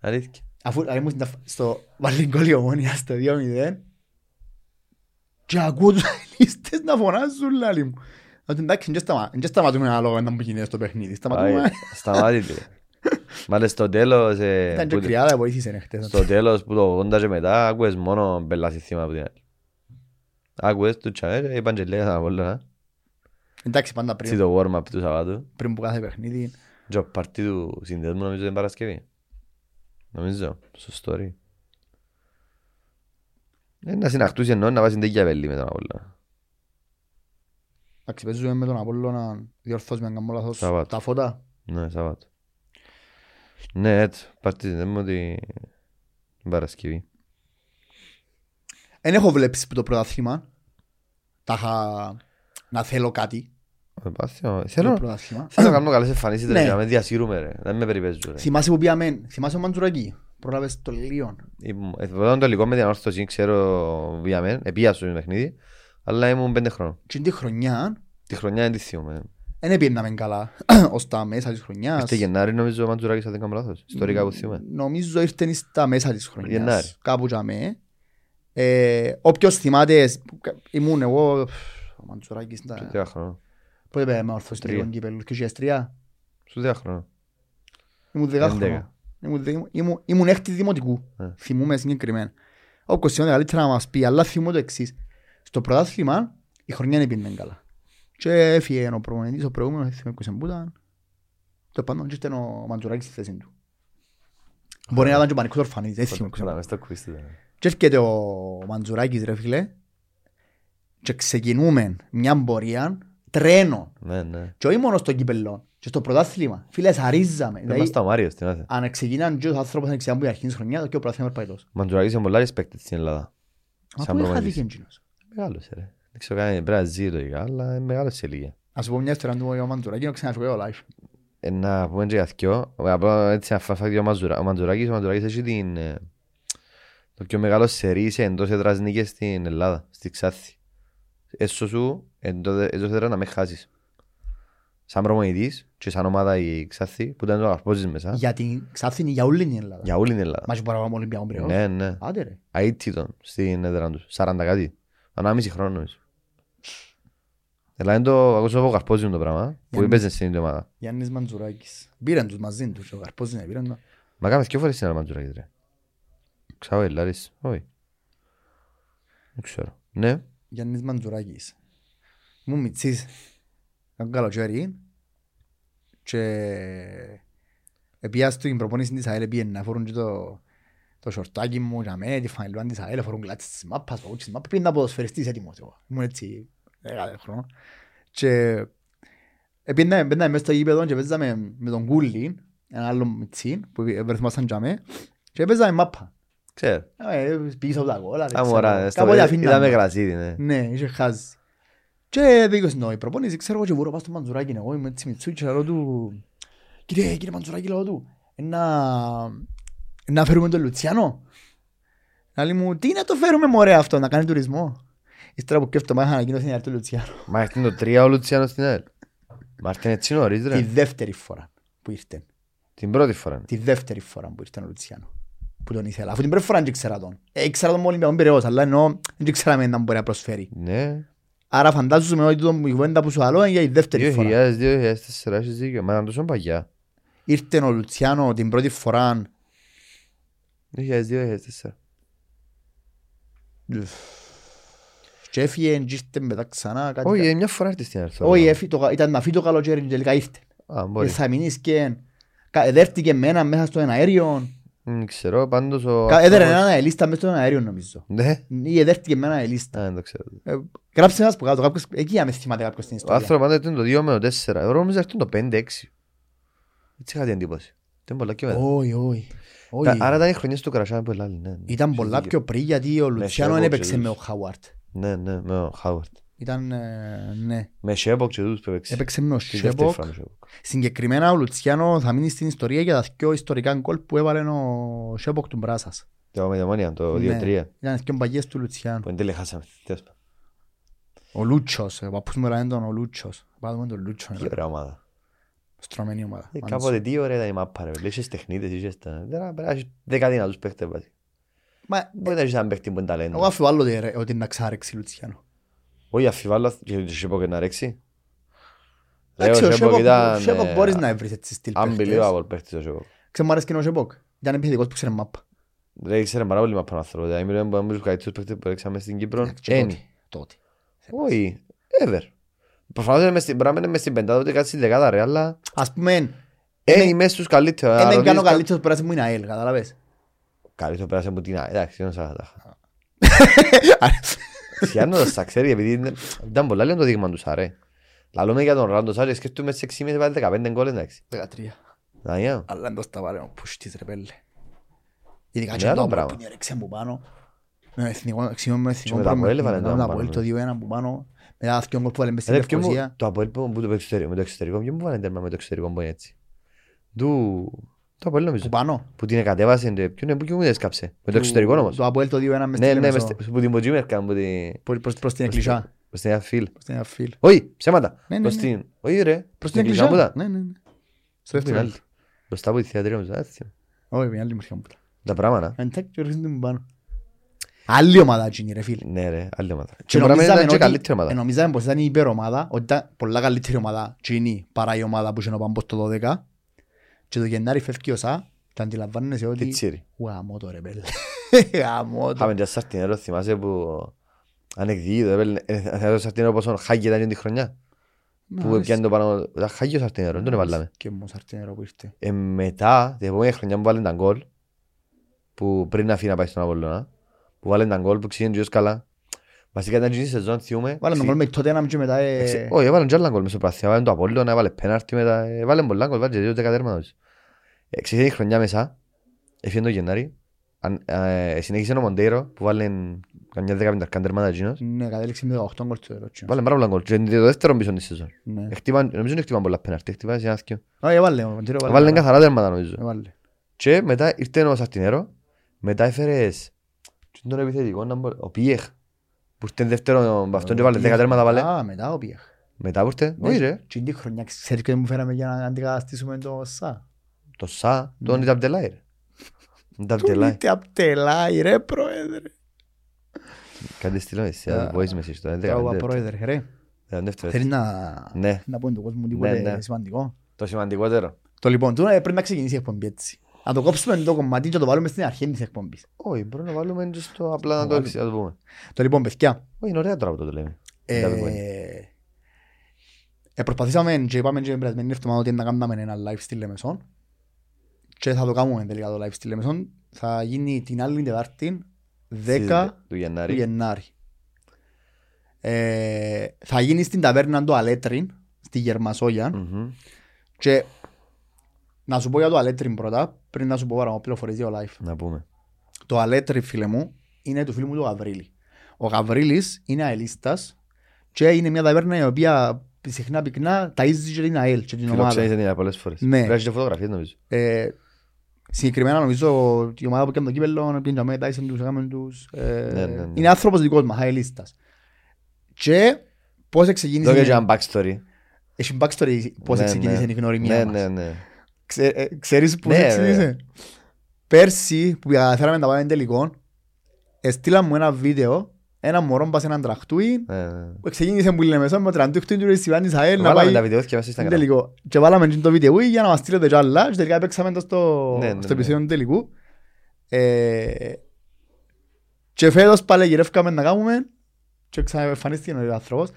Αλήθεια. Αφού λαλή μου στην ταφ- στο βαλιγκόλιο ομόνια στο 2-0. Και ακούω τους αελίστες να φωνάζουν λαλή μου. Ότι εντάξει, δεν σταμα- δεν σταματούμε ένα λόγο να που γίνεται στο παιχνίδι. Σταματούμε. Άι, Σταμάτητε. Μάλιστα στο τέλος, ε, Ήταν και που- κρυάδα, βοήθησε χτες. στο τέλος που το 80 και μετά άκουες μόνο μπελάσι θύμα από την άλλη. Άκουες του τσάμε και είπαν και λέγαν από όλα. Εντάξει, πάντα Έτσι πριν, το warm-up του Σαββάτου. πριν που κάθε παιχνίδι. Και ο παρτί του συνδέσμου νομίζω την Παρασκευή. Νομίζω, στο story. Ε, να συναχτούς εννοώ να βάζει τέτοια βέλη με τον Απόλλωνα. Εντάξει, παίζουμε με τον Απόλλωνα, διορθώσουμε αν κάνω λάθος, Σαββάτο. τα φώτα. Ναι, Σαββάτου. Ναι, έτσι, παρτί συνδέσμου την την Παρασκευή. Δεν έχω βλέψεις που το πρωτάθλημα. Τα είχα να θέλω κάτι. Ε, πάθιο, Το Θέλω πρωτάθλημα. θέλω να κάνω καλές εμφανίσεις Ναι. ρε, να με διασύρουμε ρε, να μην με περιπέζουν ρε. Θυμάσαι που πήγαμε, θυμάσαι ο Μαντζουρακή. Πρόλαβες το Λίον. Ήμουν- ε, Εδώ το λίγο με την ανόρθωση, ξέρω βιαμέν, επία στο παιχνίδι, αλλά ήμουν πέντε χρόνων. Και την χρονιά, Τη χρονιά δεν τη θυμούμαι. δεν έπαιρναμε καλά. Ως τα μέσα της χρονιάς. Είστε Γενάρη νομίζω ο Μαντζουράκης αν δεν κάνω λάθος. Ιστορικά που θυμούμαι. Νομίζω ήρθε στα μέσα της χρονιάς. Γενάρη. Κάπου τζαμέ. Ε, όποιος θυμάται, ήμουν εγώ, ο Μαντζουράκης, Σου τα- τρία χρόνων. Πότε πήγαμε ορθώς Τρία. τελικών κύπελους, 2003. Σου τρία χρόνων. Ήμουν δεκα Έντεκα. χρονών. Ήμουν δε- ήμουν- Ήμουν έκτη δημοτικού. Ε. Θυμούμαι συγκεκριμένα. Ο Κωστιόνος καλύτερα να μας πει, αλλά θυμούμαι το εξής. Στο πρωτάθλημα η χρονιά δεν πήγαινε καλά. Και έφυγε ο προπονητής, ο προηγούμενος, δεν θυμάμαι ποιος ήταν που ήταν. Το πάντων και ήταν ο Μαντζουράκης στη θέση του. Μπορεί να ήταν και ο Πανικός Ορφανής, δεν θυμάμαι ποιος Κοίτα, ήταν. μες στο quiz του, ε. Και έρχεται ο Μαντζουράκης ρε φίλε και ξεκινούμε μια πορεία τρένο Ναι, ναι. και όχι μόνο στο κύπελλο και στο πρωτάθλημα. Φίλε, σαρίζαμε. Δεν Δηλαδή, είμαστε ο Μάριος, τι να θε. αν ξεκινάν και ο άνθρωπος να ξεκινάν που η αρχής της χρονιάς και ο πρωτάθλημα πάει τόσο. Μαντζουράκης είναι πολλά respected στην Ελλάδα. Μα Σαν πού είχα προπονητής. δίκιο εκείνος. Μεγάλος ρε. Δεν ξέρω καν πρέπει να ζει λογικά, αλλά είναι μεγάλος σε ηλικία. Ας σου πω μια ιστορία του ο Μαντζουράκη να ξαναφυγώ το live. Ε, Να πούμε και για δυο. Απλά έτσι να φάει ο Μαντζουρα- ο Μαντζουράκης. Ο Μαντζουράκης έχει την, ε, το πιο μεγάλο σερί σε εντός έδρας νίκες στην Ελλάδα, στη Ξάθη. Έσω σου εντός εντός έδρας να με χάσεις. Σαν προμονητής και σαν ομάδα η Ξάθη που ήταν το αρπόζεις μέσα. Για την Ξάθηνη, για όλη την Ελλάδα. Για όλη την Ελλάδα. Μα και παραπάνω Ολυμπιακό Πυραιός. Ναι, ναι. Άντε ρε. Αίτητον στην έδρα τους. 40 κάτι. Ανάμιση χρόνο νομίζω. Δηλαδή το ακούσω από Καρπόζη το πράγμα που Για έπαιζε στην ίδια ομάδα. Γιάννης Μαντζουράκης. Πήραν τους μαζί τους. και Ο Καρπός είναι πήραν το. Μα κάμε δυο φορές στην άλλη Μαντζουράκης ρε. Ξέρω Ελλάρης. Όχι. Δεν ξέρω. Ναι. Γιάννης Μαντζουράκης. Ήμουν μητσής. Ήταν καλοκαίρι. Και επία στην προπόνηση της ΑΕΛ πήγαινε να φορούν και το το σορτάκι μου για μέ, τη φανελούα της ΑΕΛ, φορούν κλάτσες της μάπας, παγούτσες της μάπας, πήγαινε να ποδοσφαιριστής έτοιμος εγώ. Ήμουν έτσι, δέκα χρόνο. Και επήγαινα- μπαίναμε μέσα στο γήπεδο και παίζαμε με τον Κούλι, ένα άλλο μιτσί που βρεθμάσταν για με και παίζαμε μάπα. Ξέρω. Ε, Πίσω από τα κόλλα. δεν Α, ξέρω. μωρά, στο Κάποτε παιδί αφήναμε. είδαμε γρασίδι, ναι. Ναι, είχε χάσει. Και δίκος είναι η προπόνηση, ξέρω εγώ και μπορώ να πάω στο Μαντζουράκι, εγώ είμαι έτσι μιτσού και λέω του Κύριε, κύριε Μαντζουράκι, λέω του, «Ε, να, να φέρουμε τον Λουτσιάνο; Άλλη μου, τι να το φέρουμε μωρέ αυτό, να κάνει τουρισμό; Ύστερα που σκέφτομαι, είχα ανακοίνωση να έρθει ο Λουτσιάνο. Μα έρθει το τρία ο Λουτσιάνος στην ΑΕΛ. Μα έρθει έτσι νωρίς Τη ρε. δεύτερη φορά που ήρθε. Την πρώτη φορά. Τη δεύτερη φορά που ήρθε ο Λουτσιάνο. Που τον ήθελα. Αφού την πρώτη φορά δεν ήξερα τον. Ε, ήξερα τον μόνο Ολυμπιακό Πειραιώς, αλλά εννοώ δεν ήξερα να μπορεί να προσφέρει. Ναι. Άρα φαντάζομαι ότι το- η κουβέντα που σου άλλο είναι για η δεύτερη φορά. 2000-2004 έχεις δίκιο. Μα ήταν τόσο παγιά. Ήρθε ο Λουτσιάνο την πρώτη φορά 2002-2004. και έφυγε και ήρθε μετά ξανά κάτι. Όχι, ε, μια φορά έρθει στην ΑΕΛ. θέλω Όχι, να έφυγε το- ήταν να φύγει το καλοκαίρι και τελικά ήρθε. πω. Α, Και μπορεί. θα μείνεις και κα- δέρτηκε με ένα μέσα στο ένα αέριο. Δεν ξέρω, πάντως ο... Κα- Έδερε αυτός- ένα αελίστα μέσα στο ένα αέριο νομίζω. Ναι. Ή δέρτηκε με ένα αελίστα. Α, δεν το ξέρω. Ε, Γράψε ένας που κάτω, κάποιος, εκεί άμε θυμάται κάποιος στην Ο ιστορία. άνθρωπος πάντα ήταν το 2 με το 4. Εγώ νομίζω έρθει το 5-6. Έτσι είχα την εντύπωση. Ήταν πολλά και μετά. Όχι, όχι. Τα- όχι. Άρα ήταν οι χρονιές του Κρασιά που ελάλη, ναι. ναι. Ήταν Έχεις πολλά δίκιο. πιο πριν γιατί ο Λουτσιάνο Σέβο δεν και έπαιξε με ο τους. Χάουαρτ. Ναι, ναι, με ο Χάουαρτ. Ήταν, ε, ναι. Με Σέμποκ και τούτους που έπαιξε. Έπαιξε με ο Τη δεύτερη Σέποκ. φορά με Σέμποκ. Συγκεκριμένα ο Λουτσιάνο θα μείνει στην ιστορία για τα δυο ιστορικά γκολ που έβαλε ο Σέποκ του Μπράσας. Το με δαιμόνια, το Ναι. 2-3. Ήταν δυο μπαγιές του Λουτσιάνου. Που εν τέλει χάσαμε. Τέλος πάντων. Ο Λούτσος, ο παππούς μου λένε τον ο Λούτσος. Πάμε τον Λούτσο, Τι ωραία ομάδα. στρωμένη ομάδα. Ε, Μάλιστα. Κάποτε τι ωραία ήταν η μάπα ρε. Είχες τεχνίτες, είχες τα... Τώρα πρέπει να έχεις δεκαδυνατούς παίχτες βάζει. Μα Μπορεί να έχεις έναν παίχτη που είναι ταλέντος. εγώ αμφιβάλλω ότι ρε- ότι είναι να ξάρεξει Λουτσιάνο. Όχι αμφιβάλλω και ο Σέμποκ να ρέξει. Ρε, Εντάξει, ο ο Σέμποκ Σέποκ- ήταν... ο Σέποκ ε, μπορείς να βρεις έτσι στυλ παίχτες. Unbelievable παίχτης ο Σέμποκ. Ξέρω μου αρέσει και ο Σέποκ. Ήταν επιθετικός που ξέρει μάπα. Ρε, ήξερε πάρα πολύ μάπα να θέλω. Δηλαδή, μιλάμε από τους καλύτερους παίχτες που έξαμε στην Κύπρο. Και Ένι. τότε, τότε. Όχι, ever. Προφανώς είναι μες στην- πρέπει να είναι μες στην πεντάδα ούτε κάτι στην δεκάδα ρε, αλλά Ας πούμε, ένι μες στους καλύτερους. δεν Αν κάνω ρωτήσεις καλύτερος που πέρασε μου είναι ΑΕΛ, κατάλαβες; Καλύτερο πέρασε από την ΑΕΛ. Εντάξει, δεν ξέρω. Σιάννοντας τα ξέρει επειδή είναι- ήταν πολλά λίγο το δείγμα του Σαρέ. Λαλούμε για τον Ράντο Σάρε, σκέφτομαι σε 6 μήνες βάλει 15 γκολ εντάξει. 13. Να είναι. Αλλά δεν το στα πάρε ο πουστής ρε πέλε. Ειδικά και Μεγάλο το πράγμα. που είναι ρεξιά από πάνω. Με εθνικό, αξιόν με εθνικό με το Αποέλ προμηθευτικό, έβαλε το με το πάνω, Αποέλ ναι. το 2-1 που πάνω. Μετά τα δυο γκολ που βάλε μες στην Ρε, ποιο μου- Λευκοσία. Το Αποέλ που που το εξωτερικό, με το εξωτερικό, ποιο μου βάλε τέρμα με το εξωτερικό που είναι έτσι. Του... Το Αποέλ νομίζω. Που πάνω. Που την εκατέβασε, ντε, ποιο είναι, που μου έσκαψε; Με το Του- εξωτερικό όμως. Το Αποέλ το 2-1 μες Ναι, στη ναι, Λεμεσό. μες- που την Ποτζίμερκα, που την... Προς- προς- Προς την εκκλησιά. Προς την Αφίλ. Προς την αφήλ. Όχι, ψέματα. Ναι, ναι, Προς ναι. την... Όχι ρε. Προς την εκκλησιά μου εκκλησιά. ήταν. Ναι, ναι, ναι. Στο Πού είναι δεύτερο. άλλη. Μπροστά από τη θεατρία μου. έτσι. Όχι, μια άλλη μεριά μου ήταν. Τα πράγματα. Εντάξει, και ρίχνουν την πάνω. Άλλη ομάδα εκείνη ρε φίλε. Ναι ρε, άλλη ομάδα. Και Και μπορεί να μην νομίζαμε ήταν και ότι- καλύτερη ομάδα. ε, νομίζαμε πως ήταν η υπερομάδα, ότι ήταν πολλά καλύτερη ομάδα εκείνη παρά η ομάδα που είχε ο Πάμπος το 12 και το Γενάρη φεύγει ο Σα και αντιλαμβάνεσαι ότι Πιτσίρι. γαμώ το ρε πέλε. Γαμώ το. Είχαμε και Σαρτινέρο, θυμάσαι που ανεκδίκητο, έπαιρνε- ε, ε, το Σαρτινέρο πόσο χάγι ήταν τη χρονιά. Που πιάνε το πάνω, ήταν χάγι ο Σαρτινέρο, δεν τον έβαλαμε. Και μου σαρτινέρο που ήρθε. Ε, μετά, την επόμενη χρονιά που βάλουν τα γκολ, που πριν να φύγει να πάει στον Απολλώνα, που βάλουν τα γκολ που ξύνουν και καλά. Βασικά ήταν εκείνη η σεζόν, θυμούμε. Βάλε τον ξύ- κόλ με τότε ένα και μετά ε, Εξε- Όχι, έβαλαν και άλλα γκολ μες στο πράθυμα, έβαλαν το Απόλλωνα, έβαλε πέναρτι μετά, έβαλαν πολλά γκολ, βάλε και δύο δεκατέρματα. Νομίζω. Ε, Ξεκίνησε η χρονιά μέσα, έφυγε το Γενάρη, Αν- ε, συνέχισε ο Μοντέιρο που βάλε καμιά δεκαπενταρκά τέρματα εκείνος. ναι, κατέληξε με 18 γκολ στο ερώτημα. Βάλε πάρα πολλά γκολ και είναι το δεύτερο πίσω της σεζόν. Ναι. Εχτύπαν- Νομίζω ότι χτύπαν πολλά πέναρτι, χτύπαν σε ένα θκυο. Όχι, έβαλε, ο Μοντήρο έβαλε. Βάλε καθαρά τέρματα νομίζω. Έβαλε. Και μετά ήρθε ο Σαρτινέρο, μετά έφερες τι είναι τον επιθετικό, να μπο- ο Πιέχ, που ήρθε δεύτερο, με αυτόν και βάλε δέκα τέρματα βάλε. Α, μετά ο Πιέχ. Μετά που ήρθε, όχι ρε, Και την χρονιά ξέρεις και μου φέραμε για να αντικαταστήσουμε το Σα. Το Σα, τον ήταν Απτελάι ρε. Τον Του Απτελάι. είτε απ' τελάει ρε πρόεδρε. Κάτι στείλω εσύ, Α, voice message το, Κάπου 15 λεπτό. πρόεδρε ρε. Ήταν δεύτερο, Θέλεις έτσι. να Ναι, να πω τον κόσμο Ναι, τίποτε ναι. σημαντικό; το σημαντικότερο. Το λοιπόν, τώρα πρέπει να ξεκινήσει η εκπομπή έτσι. Να το κόψουμε το κομμάτι και να το βάλουμε στην αρχή της εκπομπής. Όχι, μπορούμε να βάλουμε και στο απλά να το βάλουμε. εξι- να το πούμε. Το λοιπόν, παιδιά, Όχι, είναι ωραία τώρα που το λέμε. ε, Δεν τα πούμε. ε, προσπαθήσαμε και είπαμε και την περασμένη εβδομάδα ότι να κάνουμε ένα live στη Λεμεσόν και θα το κάνουμε τελικά το live στη Λεμεσόν. Θα γίνει την άλλη Τετάρτη, 10 Του του Γενάρη. Γενάρη. Ε, θα γίνει στην ταβέρνα του Αλέτριν, στη Γερμασόγια Μμμ. και Να σου πω για το αλέτριν πρώτα, πριν να σου πω παραπάνω πληροφορίες για το live. Να πούμε. Το αλέτριν, φίλε μου, είναι του φίλου μου του Γαβρίλη. Ο Γαβρίλης είναι αελίστας και είναι μια ταβέρνα η οποία συχνά πυκνά ταΐζει και την ΑΕΛ και την ομάδα. Φιλοξένησε την πολλές φορές. Ναι. Βγάζει και φωτογραφίες νομίζω. Ε, συγκεκριμένα νομίζω η ομάδα που έκανε το κύπελλο πήγαινε με Tyson τους, έκαμε τους. ε, Ναι, ναι, ναι. Είναι άνθρωπος δικός μας, αελίστας. Και πώς ξεκίνησε... Εδώ και ένα backstory. Έχει backstory πώς Ναι, ξεκίνησε ναι. η γνωριμία Ναι, μας. ναι, ναι. Ξέ, ε, ξέρεις πώς Ναι, ξεκίνησε. Πέρσι που καταφέραμε να πάμε τελικό, έστειλα μου ένα βίντεο, ένα μωρό πας σε έναν τραχτούι, Ναι, ναι. που ξεκίνησε που λέμε μέσα με τραχτούι του Ρεσιβάν της ΑΕΛ να Βάλαμε πάει τα βιντεόθηκια μέσα στο στην Instagram. τελικό. Και βάλαμε και το βίντεο για να μας στείλετε κι άλλα και τελικά παίξαμε το στο, Ναι, ναι, στο ναι. επεισόδιο του τελικού. Ε, και φέτος πάλι γυρεύκαμε να κάνουμε και ξαναεμφανίστηκε ο άνθρωπος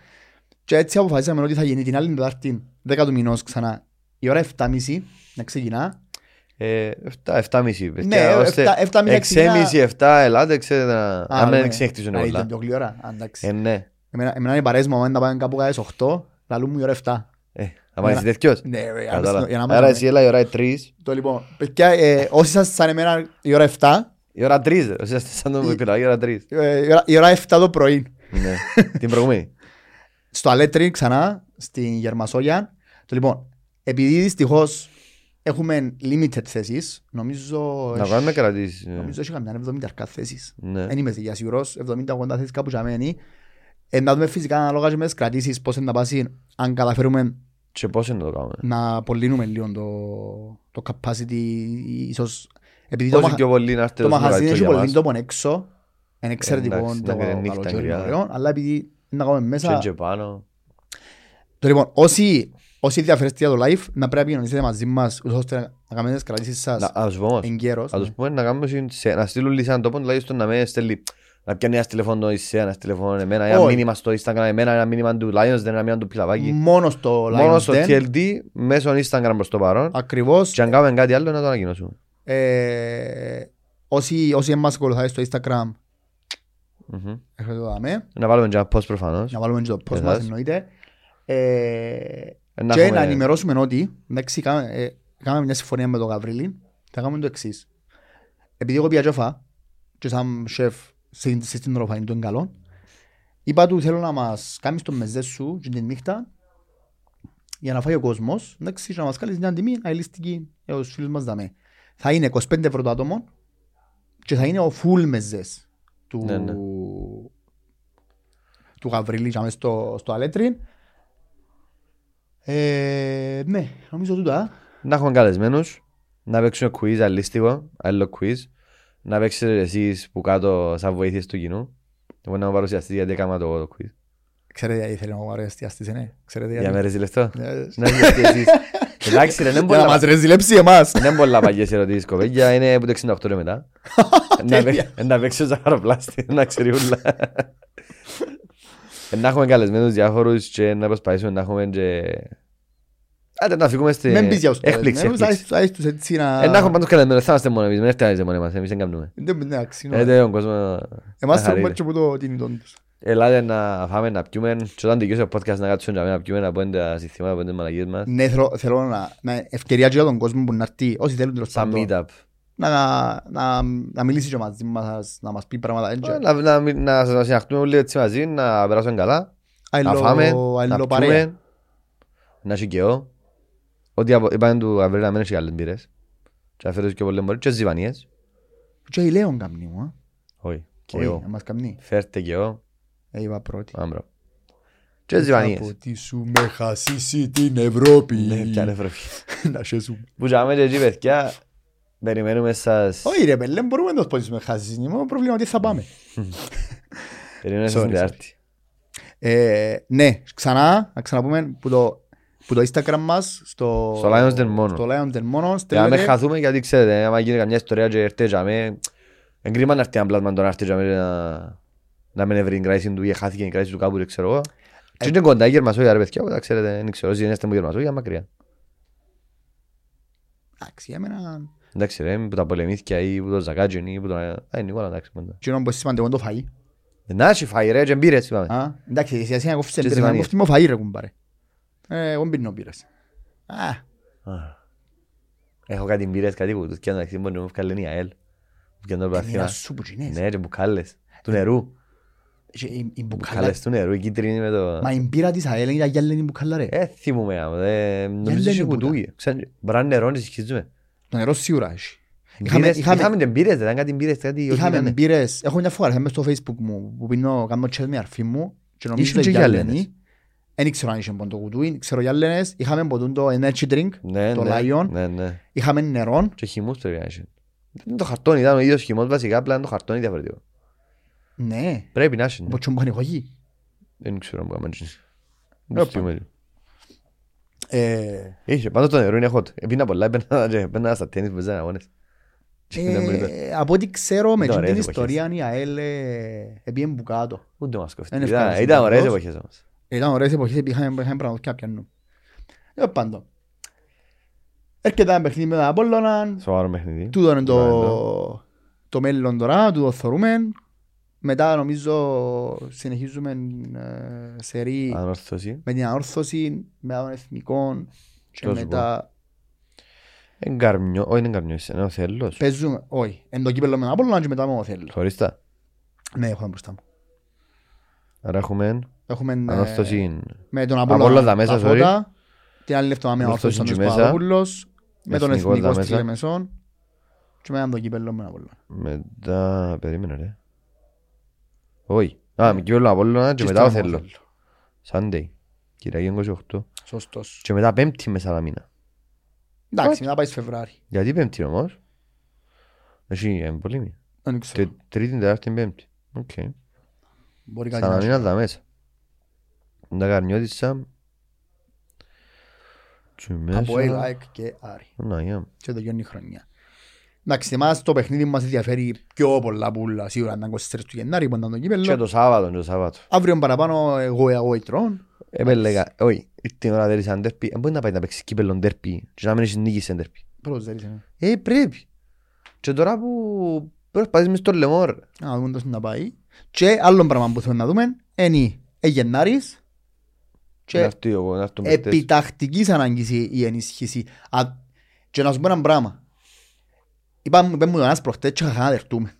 και έτσι αποφασίσαμε ότι θα γίνει την άλλη Τετάρτη 10 του μηνός ξανά η ώρα 7.30 να ξεκινά Ε, 7, 7,5. Ναι, 7, 7.30 ξεκινά. 6,5, 7, ελάτε, ξέρετε να... Α, Αν ναι. δεν ξέχτησουν Α, όλα. ήταν πιο γλυόρα. Α, εντάξει. Ε, ναι. Εμένα εμένα είναι οι παρέες μου, αν πάνε κάπου κάτω στις 8, λαλούν μου η ώρα 7. Ε, θα πάει τέτοιος. Ναι, ρε, για να Κατάλαβα. πάμε- για να Άρα πάμε. εσύ έλα η ώρα είναι 3. Το λοιπόν, παιδιά, ε, όσοι σας σαν εμένα η ώρα 7, Η ώρα 3. Όσοι είστε σαν το μικρό, η ώρα 3. ε, η ώρα- η ώρα 7 το πρωί, Ναι. Την προηγούμενη. στο Αλέτρι ξανά, στην Γερμασόγια. Το λοιπόν, επειδή δυστυχώς έχουμε limited θέσεις, νομίζω... Να έχει- κάνουμε κρατήσεις. ε. Νομίζω έχει καμιά 70 αρκά θέσεις. Ναι. Δεν είμαι για σίγουρος, 70-80 θέσεις κάπου τζαμένοι. Ε, να δούμε φυσικά ανάλογα και με τις κρατήσεις πώς είναι να πάσει, αν καταφέρουμε Και πώς είναι να το κάνουμε. να απολύνουμε λίγο το, το capacity, ίσως, επειδή το, Όσο μαχα- πιο πολύ να έρθετε το όσο μαχαζί μεγαλύτερο έχει για πολύ μας; τόπο έξω, είναι εξαιρετικό Εντάξει, το να κάνει νύχτα καλοκαίρι, γριά. ωραίο, αλλά επειδή είναι να κάνουμε Και μέσα... και πάνω. Το λοιπόν, όσοι, όσοι ενδιαφέρεστε για το live, να πρέπει να κοινωνήσετε μαζί μας, ούτως ώστε να κάνετε τις κρατήσεις σας Να- Να τους πω όμως. εγκαίρως. Να τους πούμε να κάνουμε συν- σε- να στείλουν λύση έναν τόπο τουλάχιστον να με στέλνει να πιάνει ένας τηλέφωνο εσύ, ένας τηλέφωνο εμένα, ένα Όχι. μήνυμα στο Instagram εμένα, ένα μήνυμα του Lions, ένα μήνυμα του Πιλαβάκη. Μόνο στο Μόνο live στο δεν, TLD, μέσω Instagram προς το παρόν. ακριβώς, Και αν κάνουμε κάτι άλλο να το ανακοινώσουμε. ε, όσοι, όσοι μας ακολουθάτε στο Instagram, Μμμ. έχετε το δάμε, Να βάλουμε και ένα post προφανώς. να βάλουμε και το post Εσάς. μας εννοείται. Ε, Ε, να και έχουμε- να ενημερώσουμε ότι, εντάξει, κάναμε, ε, κάναμε μια συμφωνία με τον Γαβρίλη, θα κάνουμε το εξής. Επειδή εγώ πήγα και φά, και σαν σεφ στην στην τροφανή του είναι καλό, είπα του θέλω να μας κάνεις το μεζέ σου και την νύχτα για να φάει ο κόσμος, εντάξει, και να μας κάνεις μια τιμή αελιστική για τους φίλους μας δαμε. Θα είναι 25 ευρώ το άτομο και θα είναι ο full μεζές του, Ναι, ναι. του Γαβρίλη και στο, στο Αλέτριν. Ε, ναι, νομίζω τούτα. Να έχουμε καλεσμένους, να παίξουμε quiz αλίστικο, άλλο quiz, να παίξετε εσείς που κάτω σαν βοήθειες του κοινού. Εγώ να μου παρουσιαστείτε γιατί έκανα το, το quiz. Ξέρετε γιατί θέλει να μου αρέσει αστής, ναι. Ξέρετε Για γιατί. με ρες λεπτό. Ε, Να είστε εσείς. Εντάξει ρε, δεν Για να μας πολλά- ρεζιλέψει εμάς. δεν πολλά παγιές ερωτήσεις κοπέγια, είναι από το 68 ρε μετά. Να Τέλεια. παί- Να παίξει ο ζαχαροπλάστη, να ξέρει ούλα. Ε, Να έχουμε καλεσμένους διάφορους και να προσπαθήσουμε να έχουμε και... Άντε να φύγουμε στη... Μην πεις για τους έκπληξη, καλεσμένους, έκπληξη. θα έχεις τους έτσι να... Ε, να έχουμε πάντως καλεσμένους, θα είμαστε μόνοι εμείς, μην έρθετε μόνοι μας, εμείς δεν κάνουμε. Δεν- Εντάξει, Ε, ναι. δεν, ο κόσμος Εμάς να θέλουμε χαρεί. και από το κινητό τους. Ελάτε να φάμε, να πιούμε και όταν τελειώσει ο podcast να κάτσουμε να πιούμε, να πούμε τα συστήματα, να πούμε τις μαλακίες μας. Ναι, θέλω, θέλω να, να ευκαιρία και για τον κόσμο που να έρθει, όσοι θέλουν τέλος Σαν πάντων, meetup. Να, να, να μιλήσει και μαζί μας, να μας πει πράγματα. Ε, έντια. Να, να, να, να συναχτούμε όλοι έτσι μαζί, να περάσουμε καλά. να Άλλο- φάμε, άλλο να παρέα. πιούμε, να έχει καιό. Ό,τι απο- είπαμε του Αβρίλ να μην έχει καλές μπύρες. Και αφαιρέσει και πολλές μόλις και ζιβανίες. Και η Λέων καμνή μου, α. Όχι, Όχι, καιό. εμάς καμνή. Φέρτε καιό. Ε, είπα πρώτη. Άμπρο. Και ζιβανίες. Από τι σου με χασίσει την Ευρώπη. Ναι, πιάνε φροφή. Να σέσουμε. Που τζάμε και εκεί παιδιά, περιμένουμε σας. Όχι ρε πέλε, μπορούμε να το πω με χάσεις. Είναι μόνο πρόβλημα ότι θα πάμε. Περιμένουμε σας Sorry, την sorry. Τετάρτη. Ε, ναι, ξανά, να ξαναπούμε που το, που το Instagram μας στο, Στο Lions Den Mono. στο Lions Den Mono Για να στέλνετε μην χαθούμε γιατί ξέρετε, άμα γίνει καμιά ιστορία και έρθει τζάμε, εγκρίμα να έρθει ένα πλάσμα το να έρθει τζάμε να, να μην έβρει την κράηση του ή χάθηκε η κράηση του κάπου, δεν ξέρω εγώ. Και είναι κοντά η Γερμασόγια ρε παιδιά, τα ξέρετε, δεν ξέρω, γίνεστε μου Γερμασόγια μακριά. Εντάξει, για μένα Εντάξει ρε, που τα πολεμήθηκια ή που το Ζακάτζιν ή που το... Α, είναι όλα εντάξει πάντα. και είναι που σημαντικό είναι το φαΐ. Να έχει φάει ρε, και μπήρες είπαμε. Α, Εντάξει, εσύ εσύ να κόφεις Και εμπειρία, να ζυμανίες. κόφτει με φαΐ ρε κουμπάρε. Ε, εγώ μπίνω μπύρες. Α, Α. Έχω κάτι μπύρες, κάτι που τους και εντάξει μπορεί να μου βγάλουν η ΑΕΛ. Μου βγάλουν το Μοίρα πρωτάθλημα. σου που τζινές. Ναι, και μπουκάλες. Του νερού. Και η- η μπουκάλα- Μπουκάλες του νερού, η κίτρινη με το... Μα η μπύρα της ΑΕΛ είναι για γυάλινη μπουκάλα ρε. Ε, θυμούμαι, άμα, ε, νομίζω λένε είχε τούτα. κουτούι. Ξέρω, Μπορεί να είναι νερό, να συγχύζουμε. Το νερό σίγουρα έχει. Είχαμε- Μπύρες- είχαμε- Είχαμε και μπύρες, δεν ήταν κάτι μπύρες, κάτι... όχι Είχαμε ήταν. μπύρες, έχω μια φορά, είχαμε στο facebook μου που πίνω, κάνω τσέλ με αρφή μου και νομίζω Ήσουν και γυάλινη. γυάλινες. Δεν ξέρω αν είχε πον το κουτούι, ξέρω γυάλινες. Είχαμε ποτούν το energy drink, Ναι, το ναι, Lion. Ναι, ναι. είχαμε νερό. Και χυμούς πρέπει να έχει. Είναι το χαρτόνι, ήταν ο ίδιος χυμός βασικά, απλά είναι το χαρτόνι διαφορετικό. Ναι, Πρέπει να έχει. ναι. από τσιόν που ανοιχογεί. Δεν ξέρω αν μπορεί να Όπα. κάνει. Ε, Είχε, πάντως το νερό είναι hot. Επίνα πολλά, έπαιρνα και έπαιρνα στα τέννις που παίζανε αγώνες. Και δεν μπορεί να- ε, Από ό,τι ξέρω με Ήταν εκείνη την ωραίες εποχές. ιστορία η ΑΕΛ ε, επήγαινε που κάτω. Ούτε μας κοφτεί. Είναι Ήταν- ευχάριστο Ήταν ωραίες πάντως. εποχές όμως. Ήταν ωραίες εποχές, είχαμε είχαμε πραγματικά πιανού. Τέλος πάντων. Έρχεται ένα παιχνίδι με τον Απόλλωνα, Σοβαρό παιχνίδι. τούτο είναι Σοβαρό. το, το μέλλον τώρα, τούτο θεωρούμε. Μετά νομίζω συνεχίζουμε ε, σερί Ανόρθωση. με την ανόρθωση, με τον εθνικό και Τόσο μετά Εγκαρμιό, όχι είναι εγκαρμιό, είναι ο θέλος. παίζουμε, όχι, εν το κύπελλο με τον Απόλλωνα και μετά με τον Θέλος. Χωρίς τα. Ναι, έχω τα μπροστά μου. Άρα έχουμε Έχουμε ε, ανόρθωση. με τον Απόλλωνα Απόλλωνα τα μέσα, τα sorry. φώτα, την άλλη εβδομάδα με τον Ανόρθωση Ορθός και Αντώνης μέσα. Παπαδόπουλος, με τον Εθνικός Εθνικό τα στη μέσα. Λεμεσόν και μετά το κύπελλο με τον Απόλλωνα. Μετά, περίμενε ρε. Όχι. Α, με κύβελο Απόλλωνα και Και μετά ο στο Θέλο. Θέλο. Sunday. Κυριακή 28. Σωστός. Και μετά πέμπτη με Σαλαμίνα. Εντάξει, μετά πάει στο Φεβράρι. Γιατί πέμπτη όμως; Έχει εμπολίμη. Δεν ξέρω. Τρίτη, τετάρτη, πέμπτη. Οκ. Μπορεί κάτι να έχει. Σαλαμίνα τα μέσα. Τα Καρμιώτισσα. Και Από μέσα. ΑΕΚ και Άρη. Να, για. Και τελειώνει η χρονιά. Εντάξει, εμάς το παιχνίδι μας ενδιαφέρει πιο πολλά πουλά. Σίγουρα ήταν 24 του Γενάρη που ήταν το Και κύπελλο. το Σάββατο, το Σάββατο. Αύριο παραπάνω εγώ εγώ ητρών. Επέλεγα, όχι, την ώρα δεν είσαι ντέρπι. Δεν μπορεί να πάει να παίξεις κύπελλον ντέρπι και να μην έχεις νίκη σε ντέρπι. Πρώτος δεν είσαι. Ε, πρέπει. Και τώρα που προσπαθείς μες στο λαιμό, ρε. Να δούμε τόσο να πάει. Και άλλο πράγμα που θέλουμε να δούμε είναι ε, Γενάρης Να και έρθει εγώ, να έρθουν παίκτες. επιτακτικής ανάγκης η η ενίσχυση. Α, Και να σου πω ένα πράγμα. Είπαμε, είπαμε μου τον ένας προχτές και είχα να δεχτούμε.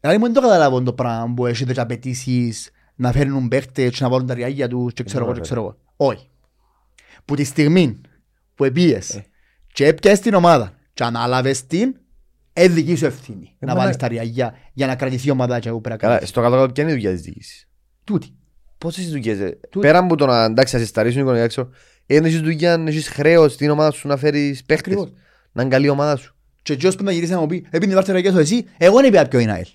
Δηλαδή μου δεν το καταλάβω το πράγμα που έχετε και απαιτήσεις να φέρνουν παίχτες και να βάλουν τα ριάγια τους και ξέρω εγώ και ξέρω εγώ. Όχι. Που τη στιγμή που επίες Ε. και έπιασες την ομάδα και ανάλαβες την, είναι δική σου ευθύνη Ε, να μα βάλεις να- τα ριάγια για να κρατηθεί η ομάδα και που πρέπει να Καλά, κρατηθεί. στο κάτω-κάτω ποια είναι η δουλειά της διοίκησης; Τούτη. Πόσες δουλειές, ε, Του- πέραν από το να εντάξει, να σε σταρίσουν οικονομικά έξω, είναι έχεις δουλειά, έχεις χρέος στην ομάδα σου να φέρεις παίχτες, Ακριβώς. Να είναι καλή η ομάδα σου. Και εκείνος που να γυρίσει να μου πει, επειδή βάρτε ρεγιές εσύ, εγώ δεν είπα ποιο είναι ΑΕΛ.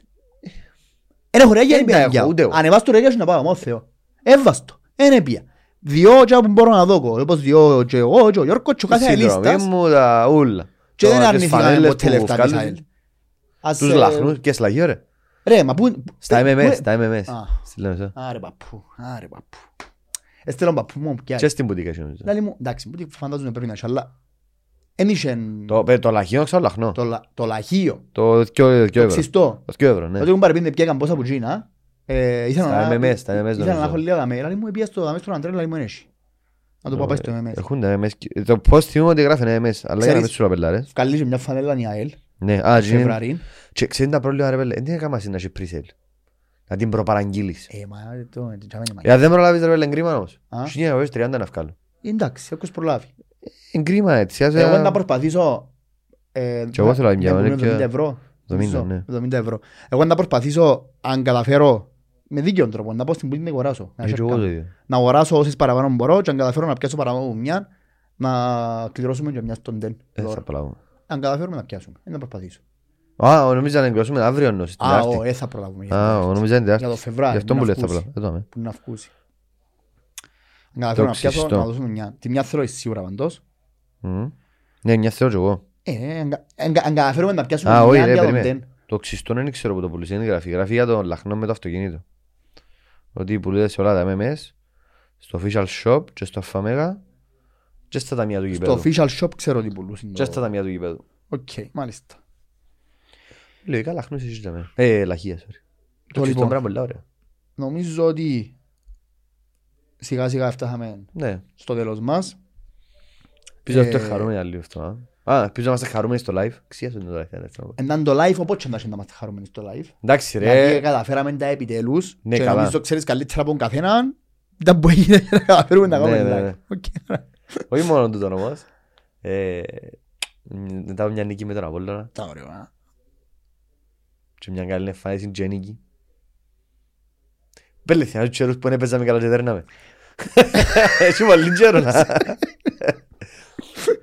Εν έχω ρεγιά, δεν Δεν τα είπα έχω, για. ούτε εγώ. Ανεβάς το ρεγιά σου να πάω, μόνο Θεό. Έβας το, εν έπια. Δυο και που μπορώ να δω, όπως δυο και εγώ και ο Γιώργος και ο κάθε Σύνδρομη λίστας μου, τα ούλα. και δεν Τις αρνηθήκαμε φανέλες ποτέ που λεφτά της βγάλουν, ΑΕΛ. Ας, Τους ε, λαχνούς και σλαγιό ρε. Ρε, μα πού... Στα πού- MMS, πού- στα MMS. Α. Στη Λέμεσο. Άρε παππού, άρε παππού. Έστελον παππού μου πια. Και στην πουτίκα έχει νομίζω. Λάλη μου, εντάξει, που φαντάζομαι πρέπει να έχει, αλλά... Εν είχεν Το- παι- Το λαχείο ξέρω λαχνό. το λα- το λαχείο, Το δυο δυο το ευρώ. ξυστό. Το δυο ευρώ, ναι. Ότι μου παρεπίντε πιέκαν πόσα πουτζίνα. ε, ήθελα Στα να- MMS, στα MMS Ήθελα να νομίζω. έχω λίγα δαμέ. Λάλη μου πήγα στο δαμέ στον Αντρέ, λάλη μου ενέχει. Να το πάω πάει στο MMS. Έχουν τα MMS. και- Το πώς θυμούμαι ότι γράφει MMS, αλλά για να Ξέρεις- μην σου απελάρες. Βγάλεις και μια φανέλα η ΑΕΛ, Ναι, α, και είναι- Φεβραρί. και ξέρεις τα πρόβλημα ρε πέλε, δεν είναι καμάσι να έχει pre-sale; Να την προπαραγγείλεις. Ε, μα το το τζάμε είναι μαγιά. Για δεν προλάβεις ρε πέλε, εγκρίμα όμως. Α. Σου είναι 30 να βγάλω. Εντάξει, όποιος προλάβει. Εγκρίμα έτσι. ας- Εγώ να προσπαθήσω... ε, Και εγώ θέλω να ναι, διαβάνω που είναι και- 70 ευρώ. 70, νομίζω, ναι. 70 ευρώ. Εγώ να προσπαθήσω, αν καταφέρω, με δίκιο τρόπο, να πω στην πουλή να αγοράσω. Να Ε, και εγώ σέρκα. το ίδιο. Να αγοράσω όσες παραπάνω μπορώ και αν καταφέρω να πιάσω παραπάνω από μια, να κληρώσουμε και μια στον τεν. Ε, θα δώρο. προλάβουμε. Αν καταφέρουμε να πιάσουμε, ε, να προσπαθήσω. Α, ο νόμιζα να εγκρόσουμε αύριο εννοείς, την Α, Τετάρτη. ω, ε, θα προλάβουμε. για Α, την ο Τετάρτη. νόμιζα την Για Τετάρτη. το Φεβράρι, Γι' αυτό που μου να λες θα βγούσει. προλάβουμε. Εδώ, Που να βγούσει. Αν καταφέρω Το να πιάσω, ξυστό. να δώσουμε μια. Τη μια θέλω σίγουρα παντός. Μμμ. Ναι, μια θέλω και εγώ. Ε, αν κα- αν κα- αν καταφέρουμε να πιάσουμε Α, όχι μια ρε, για τον περίμενε. τεν. Το ξυστό δεν ξέρω που το πουλήσει, είναι η γραφή. Γραφή για τον λαχνό με το αυτοκίνητο. Ότι πουλείται σε όλα τα MMS, στο official shop και στο Φαμέγα και στα ταμεία του Στο γηπέδου. official shop ξέρω τι πουλούσαν. Και το- στα ταμεία του γηπέδου. Οκ, μάλιστα. Λογικά λαχνούς εσείς λέμε. Ε, λαχεία, sorry. Το ξυστό λοιπόν. πράγμα πολύ ωραίο. Νομίζω ότι σιγά σιγά φτάσαμε Ναι. στο τέλος μας. Πίσω αυτό Ε, χαρούμενοι άλλοι αυτό. α. Α, ελπίζω να είμαστε χαρούμενοι στο live. Ξίασε το live. δεν ξέρω. Ήταν το live, οπότε να είμαστε χαρούμενοι στο live. Εντάξει Δηλαδή ρε, καταφέραμε τα επιτέλους Ναι, και καλά. νομίζω ξέρεις καλύτερα από τον καθέναν ήταν που έγινε να καταφέρουμε να Ναι, κάνουμε ναι, live. ναι. Οκ. όχι μόνο τούτο όμως. Ε, Μετά από μια νίκη με τον Απόλλωνα Τα ωραία. και μια καλή εμφάνιση και νίκη. Πέλε θυμάσαι τους καιρούς που δεν έπαιζαμε καλά και δέρναμε. Έχει πολύ καιρό να...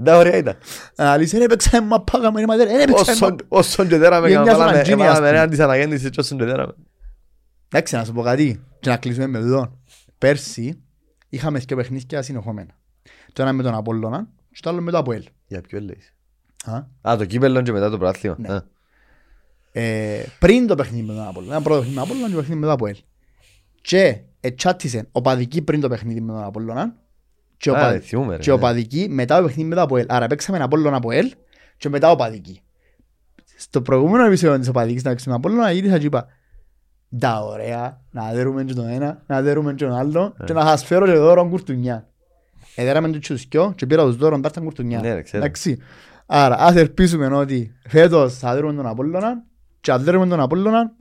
Τα ωραία ήταν. Αλήθεια, δεν παίξαμε μαπά, κάνουμε μαδέρα, δεν παίξαμε Όσον- μαπά. Όσον και δέραμε, Γενιάς έβαλαμε Μαντζίνη, ας έβαλαμε πούμε. έναν της αναγέννησης και όσον και δέραμε. Εντάξει, να σου πω κάτι και να κλείσουμε με εδώ. Πέρσι είχαμε δύο παιχνίδια συνεχόμενα. Το ένα με τον Απόλλωνα και το άλλο με το Αποέλ. Για ποιο λέεις. Α; Α, το κύπελλο και μετά το πρωτάθλημα. Ναι. Α. Ε, πριν το παιχνίδι με τον Απόλλωνα, ένα πρώτο παιχνίδι με τον Απόλλωνα και το παιχνίδι με τον Αποέλ. Και ετσάτισε ο Παδική πριν το παιχνίδι με τον Απόλλωνα και ο, Α, Πα- ρε, θυμούμαι, ρε, και ο ναι. Παδική μετά το παιχνίδι με τον Αποέλ. Άρα παίξαμε Απόλλωνα Αποέλ και μετά ο Παδική. Στο προηγούμενο επεισόδιο της ο Παδικής να παίξουμε Απόλλωνα γύρισα και είπα τα ωραία, να δέρουμε και τον ένα, να δέρουμε και τον άλλο Ε. και να σας φέρω και δώρο κουρτουνιά. Εδέραμε τους τους δυο και πήρα τους δώρων τάρταν κουρτουνιά. Ναι, ρε, ξέρω. Εντάξει. Άρα ας ελπίσουμε ότι φέτος θα δέρουμε τον Απόλλωνα και αν δέρουμε τον Απόλλωνα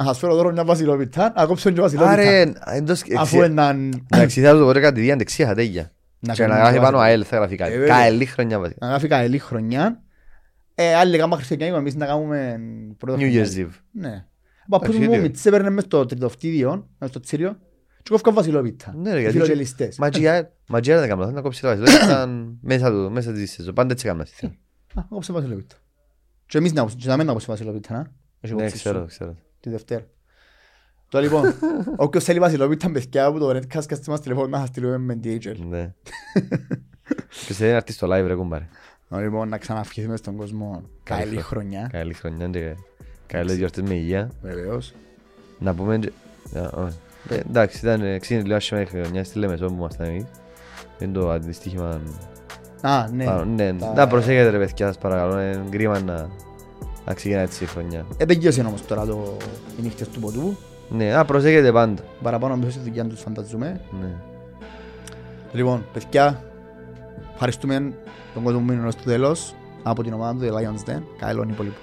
να σας φέρω δώρο μια βασιλόπιτα, να κόψω και βασιλόπιτα. Άρε, εντός... Αφού έναν... Εντάξει, θα το πω ρε κάτι διά δεξιά χατέγια. Να Και να κάνουμε γράφει το πάνω βασιλόπιτα. ΑΕΛ θα γράφει κάτι. Ε, βέβαια. Καελή χρονιά βασικά. Να γράφει καλή χρονιά. Ε, άλλοι κάνουμε χριστιανικό, εμείς να κάνουμε πρώτο New χρονιά. Year's Eve. Ναι. Παππούς Εντάξει, μου ίδιο. μητσές έπαιρνε μες στο τριτοφτίδιο, μες στο τσίριο και κόφηκαν βασιλόπιτα. Ναι, ρε, Οι γιατί- φιλοτελιστές. Μαγιά μαγιά δεν έκανα, να κόψει το βασιλό. Ήταν μέσα του, μέσα της σεζόν. Πάντα έτσι έκανα. στη- Α, κόψε βασιλόπιτα. Και εμείς να κόψουμε, και να μην να κόψουμε βασιλόπιτα, να. Έχει Ναι, κόψει ξέρω, σου ξέρω. Τη Δευτέρα. Τώρα λοιπόν, όποιος θέλει βασιλόπιτα, παιδιά από το Redcast, κάτσε μας τηλεφώνο να σας στείλουμε με DHL. Ναι. Και σε να έρθει στο live ρε κουμπάρε. Τώρα, Λοιπόν, να ξαναευχηθούμε στον κόσμο Καλή καλή χρονιά. χρονιά. Καλή χρονιά και καλές γιορτές με υγεία. Βεβαίως. Να πούμε... και- Α, όχι. Ε, Εντάξει, ήταν ε, ξύνη λίγο άσχημα η χρονιά στη Λεμεσό που ήμασταν εμείς. Είναι το αντιστοίχημα Α, ναι. πάνω. Ναι, Τα- να προσέχετε ρε παιδιά σας παρακαλώ. Είναι κρίμα να να ξεκινά έτσι η χρονιά. Επεγγίωσε όμως τώρα το... οι νύχτες του ποτού. Ναι, να προσέχετε πάντα. Παραπάνω πίσω στη δουλειά τους φανταζούμε. Ναι. Λοιπόν, παιδιά, ευχαριστούμε τον κόσμο που μείνει ως το τέλος από την ομάδα του The Lions Den. Καλό υπόλοιπο.